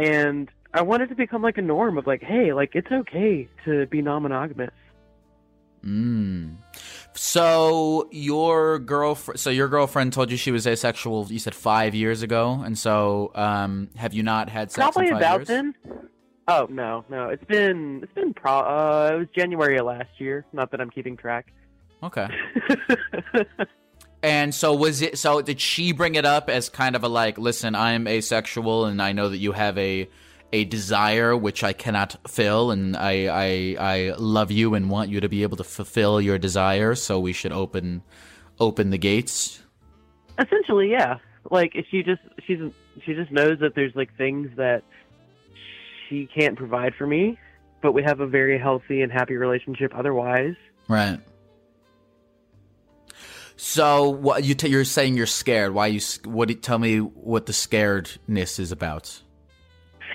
and I wanted to become like a norm of like, hey, like it's okay to be non-monogamous. Mm. So your girlfriend, so your girlfriend told you she was asexual. You said five years ago, and so um, have you not had sex Probably about years? then. Oh no, no. It's been it's been pro. Uh, it was January of last year. Not that I'm keeping track. Okay. [laughs] And so was it? So did she bring it up as kind of a like, listen, I'm asexual, and I know that you have a a desire which I cannot fill, and I I I love you and want you to be able to fulfill your desire. So we should open open the gates. Essentially, yeah. Like she just she's she just knows that there's like things that she can't provide for me, but we have a very healthy and happy relationship otherwise. Right. So what you t- you're saying you're scared? Why you? What? Tell me what the scaredness is about.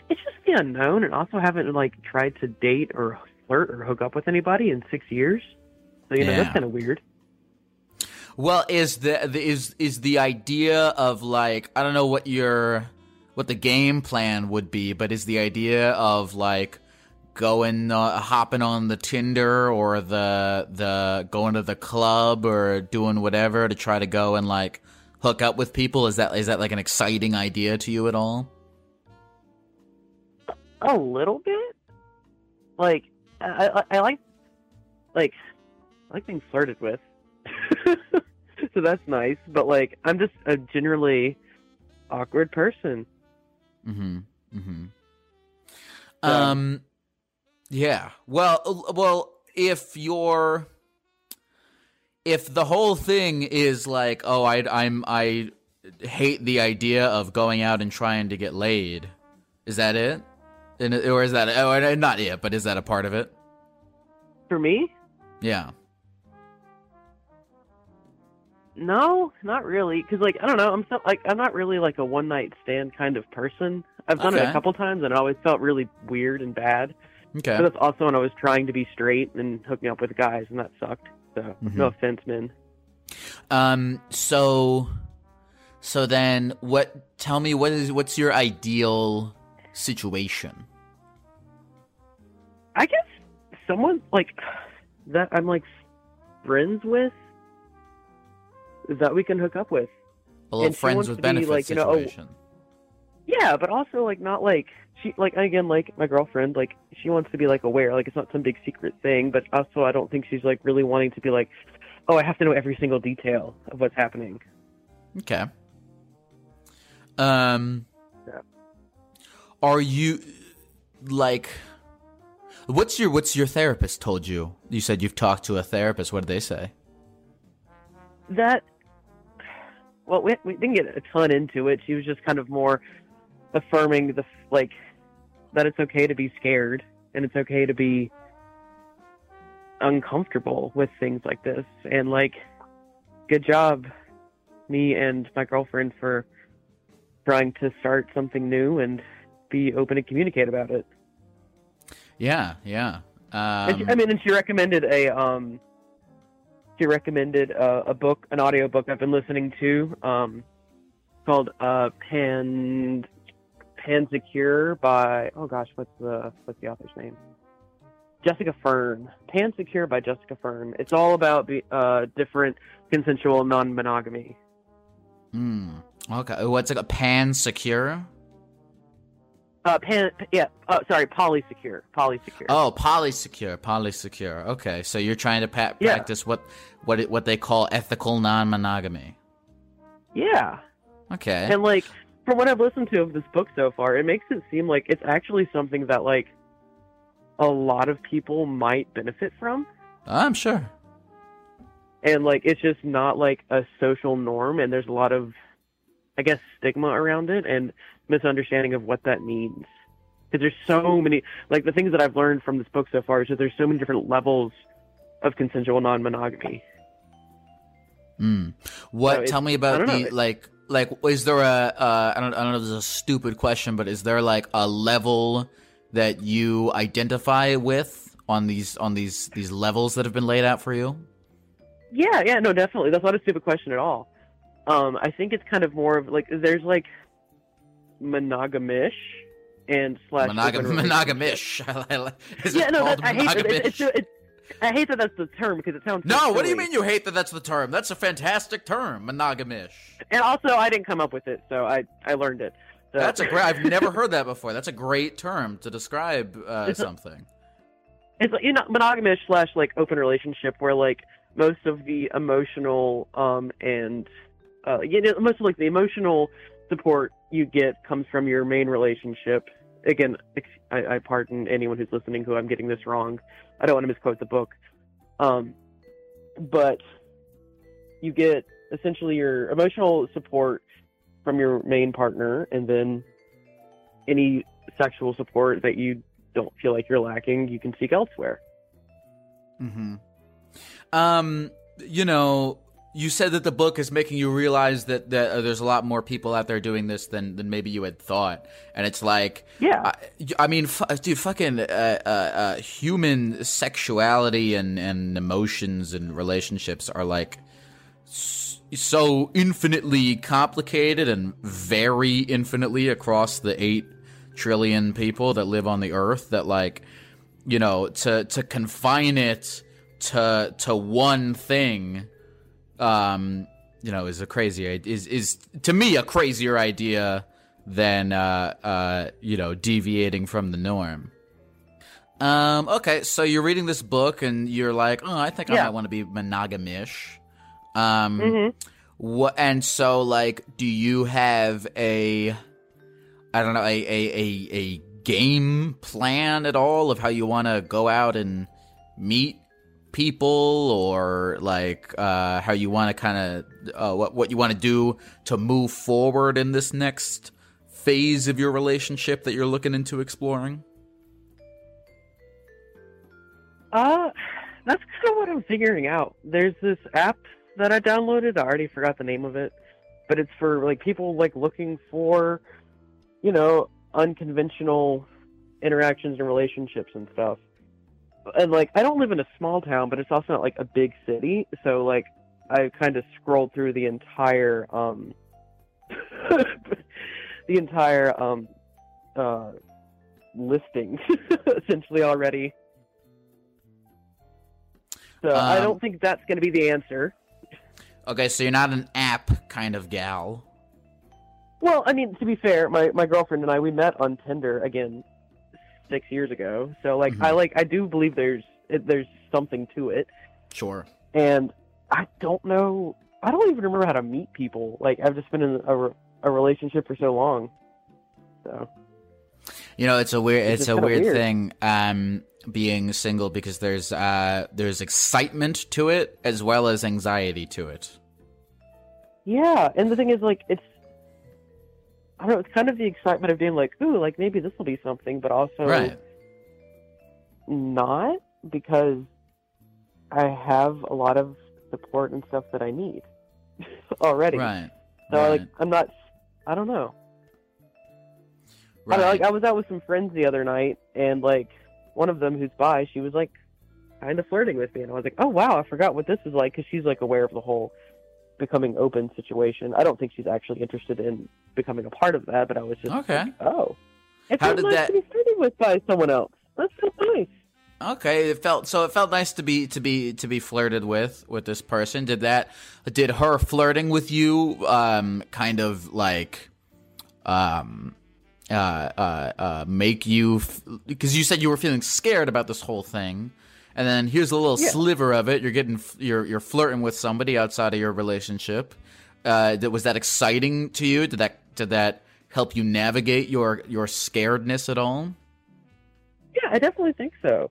It's just the unknown, and also haven't like tried to date or flirt or hook up with anybody in six years. So you know Yeah. that's kind of weird. Well, is the, the is is the idea of like I don't know what your what the game plan would be, but is the idea of like going uh, hopping on the Tinder or the the going to the club or doing whatever to try to go and like hook up with people? Is that is that like an exciting idea to you at all? A little bit. Like I, I, I like like I like being flirted with. [laughs] so that's nice. But like I'm just a generally awkward person. Mm-hmm. Mm-hmm. Um. Yeah. Well. uh, Well. If you're, if the whole thing is like, oh, I, I'm, I hate the idea of going out and trying to get laid. Is that it? And, or is that? Oh, not it. But is that a part of it? For me, Yeah. no, not really. Because like I don't know, I'm so like I'm not really like a one night stand kind of person. I've done it a couple times and it always felt really weird and bad. Okay. But that's also when I was trying to be straight and hooking up with guys, and that sucked. So no Mhm. offense, man. Um. So. So then, what? Tell me what is what's your ideal situation? I guess someone like that I'm like friends with that we can hook up with. A little And friends with to be, benefits like, you know, oh, situation. Yeah, but also like not like she like again like my girlfriend like she wants to be like aware like it's not some big secret thing, but also I don't think she's like really wanting to be like oh I have to know every single detail of what's happening. Okay. Um. Yeah. Are you like? What's your What's your therapist told you? You said you've talked to a therapist. What did they say? That well we we didn't get a ton into it. She was just kind of more affirming the like that it's okay to be scared and it's okay to be uncomfortable with things like this and like good job me and my girlfriend for trying to start something new and be open and communicate about it. Yeah. Yeah. And she, Um, I mean, and she recommended a um, she recommended a, a book, an audio book I've been listening to, um, called uh Pan Pansecure by oh gosh, what's the what's the author's name? Jessica Fern. Pansecure by Jessica Fern. It's all about the uh different consensual non-monogamy. hmm. Okay. What's it? A pan secure? Uh, pan, yeah. Uh, sorry, polysecure. Polysecure. Oh, polysecure. Polysecure. Okay. So you're trying to pa- Yeah. practice what what what they call ethical non-monogamy. Yeah. Okay. And like from what I've listened to of this book so far, it makes it seem like it's actually something that like a lot of people might benefit from. I'm sure. And like it's just not like a social norm and there's a lot of I guess stigma around it and misunderstanding of what that means. Because there's so many like the things that I've learned from this book so far is that there's so many different levels of consensual non monogamy. Mm. What? So tell me about the like. Like is there a uh, I don't I don't know if this is a stupid question, but is there like a level that you identify with on these on these these levels that have been laid out for you? Yeah, yeah, no, definitely. That's not a stupid question at all. Um, I think it's kind of more of like there's like monogamish and slash Monogam- monogamish. [laughs] yeah, no, that, I hate it. It's, it's, it's, I hate that that's the term because it sounds. so no, what do you mean you hate that that's the term? That's a fantastic term, monogamish. And also, I didn't come up with it, so I I learned it. So. That's a great. I've [laughs] never heard that before. That's a great term to describe uh, It's a- something. it's like you know monogamish slash like open relationship where like most of the emotional um and uh you know most of like the emotional support you get comes from your main relationship again I, I pardon anyone who's listening who i'm getting this wrong. I don't want to misquote the book. Um but you get essentially your emotional support from your main partner and then any sexual support that you don't feel like you're lacking you can seek elsewhere. Hmm Um, you know, you said that the book is making you realize that that uh, there's a lot more people out there doing this than than maybe you had thought, and it's like, Yeah. I, I mean, fu- dude, fucking uh, uh, uh, human sexuality and and emotions and relationships are like s- so infinitely complicated and vary infinitely across the eight trillion people that live on the earth that like you know to to confine it to to one thing um you know is a crazy is is to me a crazier idea than uh uh you know deviating from the norm. Um okay so you're reading this book and you're like oh i think i might want to be monogamish. Um Mhm. what and so like do you have a I don't know a a a, a game plan at all of how you want to go out and meet people or like uh how you want to kind of uh, what what you want to do to move forward in this next phase of your relationship that you're looking into exploring Uh, that's kind of what I'm figuring out. There's this app that I downloaded. I already forgot the name of it, but it's for like people like looking for, you know, unconventional interactions and relationships and stuff. And like, I don't live in a small town, but it's also not like a big city. So like, I kind of scrolled through the entire, um, [laughs] the entire, um, uh, listing [laughs] essentially already. So I Um, don't think that's going to be the answer. okay so you're not an app kind of gal Well, I mean, to be fair, my, my girlfriend and I we met on Tinder again six years ago. So like, I Mhm. like I do believe there's it, there's something to it, sure and I don't know. I don't even remember how to meet people. Like I've just been in a, a relationship for so long. So You know, it's a weird It's it's, a weird, weird. thing um being single because there's uh there's excitement to it as well as anxiety to it. yeah, and the thing is, like, it's I don't know. It's kind of the excitement of being like, ooh, like maybe this will be something, but also Right. not because I have a lot of support and stuff that I need [laughs] already. Right. So right. like I'm not I don't know. I right. know, like I was out with some friends the other night and like one of them who's bi, she was like kind of flirting with me and I was like, "Oh wow, I forgot what this is like" cuz she's like aware of the whole becoming open situation. I don't think she's actually interested in becoming a part of that, but I was just Okay. like, "Oh. It How feels did nice that- to be flirted with by someone else. That's so nice." Okay, it felt so. It felt nice to be to be to be flirted with with this person. Did that? Did her flirting with you, um, kind of like, um, uh, uh, uh make you? Because you said you were feeling scared about this whole thing, and then here's a little Yeah. sliver of it. You're getting you're you're flirting with somebody outside of your relationship. Uh, that was that exciting to you? Did that did that help you navigate your your scaredness at all? Yeah, I definitely think so.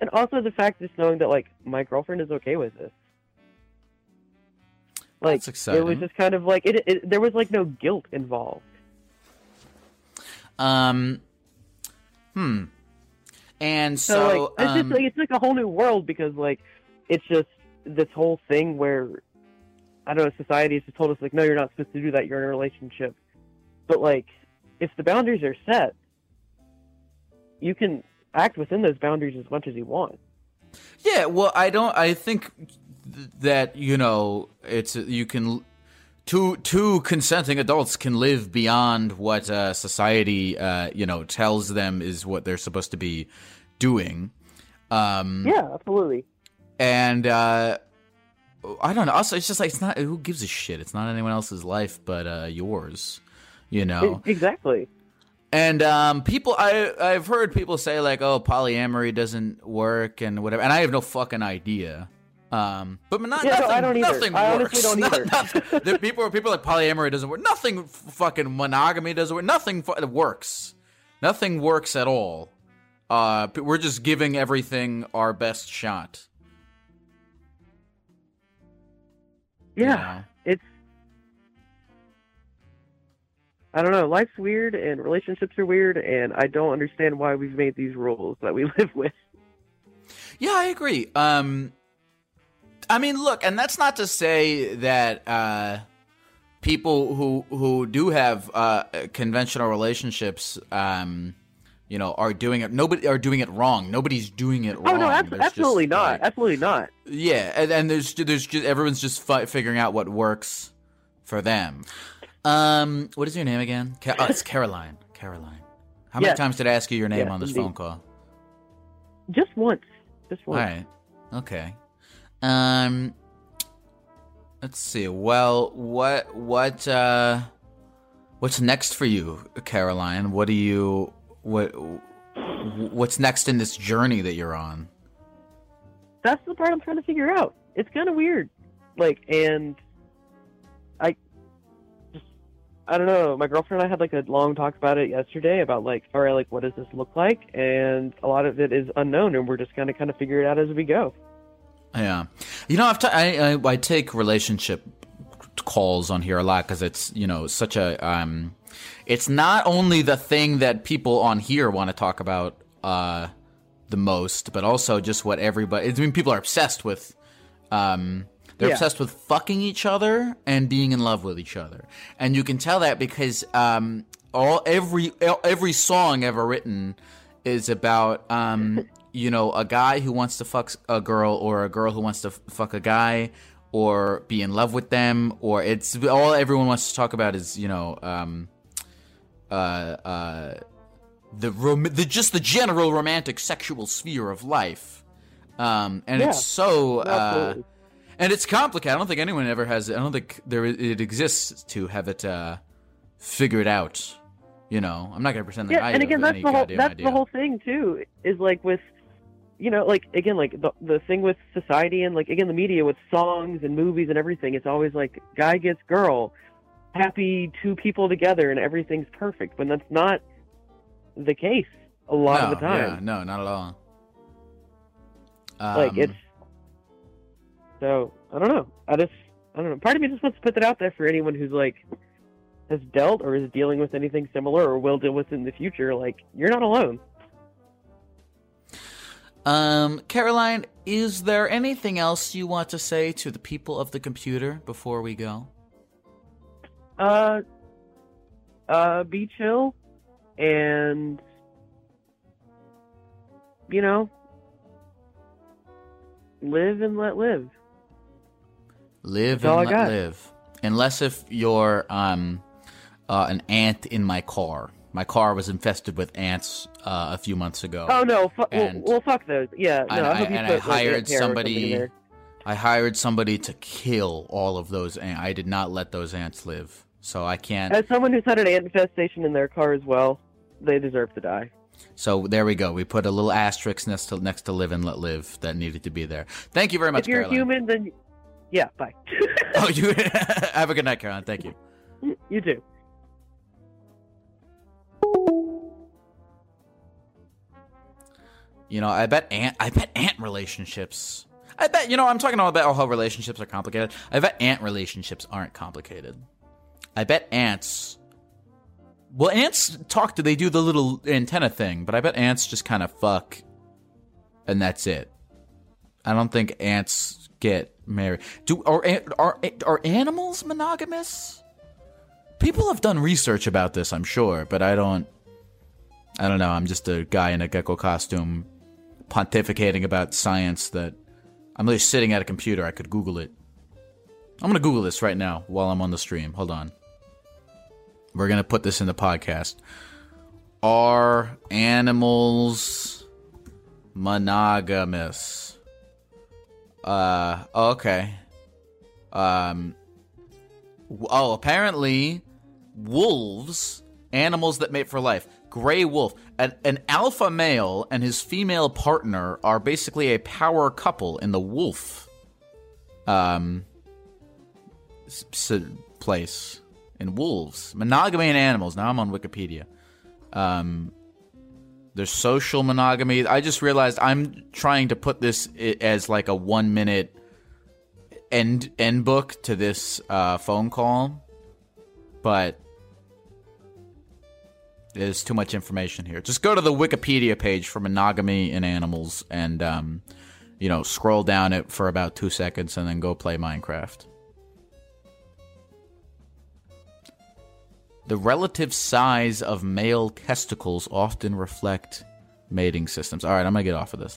And also the fact just knowing that like my girlfriend is okay with this. Like That's it was just kind of like it, it there was like no guilt involved. Um, hmm. And So, so, like it's um, just like it's like a whole new world because like it's just this whole thing where I don't know, society has told us like, no, you're not supposed to do that. You're in a relationship. But like, if the boundaries are set, you can act within those boundaries as much as you want. Yeah, well, I don't. I think th- that you know, it's you can two two consenting adults can live beyond what uh, society uh, you know tells them is what they're supposed to be doing. Um, Yeah, absolutely. and uh, I don't know. Also, it's just like it's not. Who gives a shit? It's not anyone else's life but uh, yours. You know. E- exactly. And um, people, I I've heard people say like, "Oh, polyamory doesn't work" and whatever, and I have no fucking idea. Um, but not Yeah, no, nothing, I don't either. nothing I works. honestly don't Not- either. nothing- there- [laughs] people, people are like polyamory doesn't work. Nothing f- fucking monogamy doesn't work. Nothing fu- works. Nothing works at all. Uh, we're just giving everything our best shot. you Yeah, know? it's. I don't know. Life's weird, and relationships are weird, and I don't understand why we've made these rules that we [laughs] live with. Yeah, I agree. Um, I mean, look, and that's not to say that uh, people who who do have uh, conventional relationships, um, you know, are doing it. Nobody are doing it wrong. Nobody's doing it wrong. Oh no, abs- There's just, absolutely not. like- absolutely not. yeah, and, and there's there's just everyone's just fi- figuring out what works for them. Um, what is your name again? Ca- oh, it's Caroline. Caroline. How many Yes. times did I ask you your name Yes, on this indeed. phone call? Just once. Just once. right. Okay. Um. Let's see. Well, what what uh, what's next for you, Caroline? What do you what what's next in this journey that you're on? That's the part I'm trying to figure out. It's kind of weird. Like, and I just, I don't know. My girlfriend and I had like a long talk about it yesterday about like, all right, like, what does this look like? And a lot of it is unknown, and we're just gonna kind of figure it out as we go. Yeah, you know, I've t- I, I I take relationship calls on here a lot because it's you know such a um, it's not only the thing that people on here want to talk about uh the most, but also just what everybody. I mean, people are obsessed with. Um, they're Yeah. obsessed with fucking each other and being in love with each other, and you can tell that because um, all every every song ever written is about um, you know a guy who wants to fuck a girl or a girl who wants to f- fuck a guy or be in love with them or it's all everyone wants to talk about is you know um, uh, uh, the rom- the just the general romantic sexual sphere of life um, and Yeah. it's so uh, and it's complicated. I don't think anyone ever has. I don't think there it exists to have it uh, figured out. You know, I'm not gonna pretend that yeah, I and have again, that's any the whole that's idea. the whole thing too. Is like with, you know, like again, like the the thing with society and like again the media with songs and movies and everything. It's always like guy gets girl, happy two people together and everything's perfect. But that's not the case a lot no, of the time. Yeah, no, not at all. like Um, it's so I don't know. I just I don't know. Part of me just wants to put that out there for anyone who's like has dealt or is dealing with anything similar or will deal with in the future. Like you're not alone. Um, Caroline, is there anything else you want to say to the people of the computer before we go? Uh, uh, be chill, and you know, live and let live. Live That's and let live. Unless if you're um uh, an ant in my car. My car was infested with ants uh, a few months ago. Oh no, fu- well, well, fuck those. Yeah, no, I, I- you and I hired ant hair or somebody- I hired somebody to kill all of those ants. I did not let those ants live. So I can't. As someone who's had an ant infestation in their car as well, they deserve to die. So there we go. We put a little asterisk next to next to live and let live that needed to be there. Thank you very much, if you're Caroline. human, then yeah, bye. Oh, you [laughs] [laughs] have a good night, Caroline. Thank you. you too. You know, I bet ant. I bet ant relationships. I bet you know. I'm talking all about how relationships are complicated. I bet ant relationships aren't complicated. I bet ants. Well, ants talk to. They do the little antenna thing, but I bet ants just kind of fuck, and that's it. I don't think ants get married. Do are are are animals monogamous? People have done research about this, I'm sure, but I don't. I don't know. I'm just a guy in a gecko costume pontificating about science that I'm just sitting at a computer. I could Google it. I'm gonna Google this right now while I'm on the stream. Hold on. We're gonna put this in the podcast. Are animals monogamous? Uh, okay. Um, oh, apparently, wolves, animals that mate for life. Gray wolf, an, an alpha male and his female partner are basically a power couple in the wolf, um, s- s- place in wolves. Monogamy in animals. Now I'm on Wikipedia. Um, there's social monogamy. I just realized I'm trying to put this as like a one minute end end book to this uh, phone call, but there's too much information here. Just go to the Wikipedia page for monogamy in animals, and um, you know, scroll down it for about two seconds, and then go play Minecraft. The relative size of male testicles often reflect mating systems. All right, I'm gonna get off of this.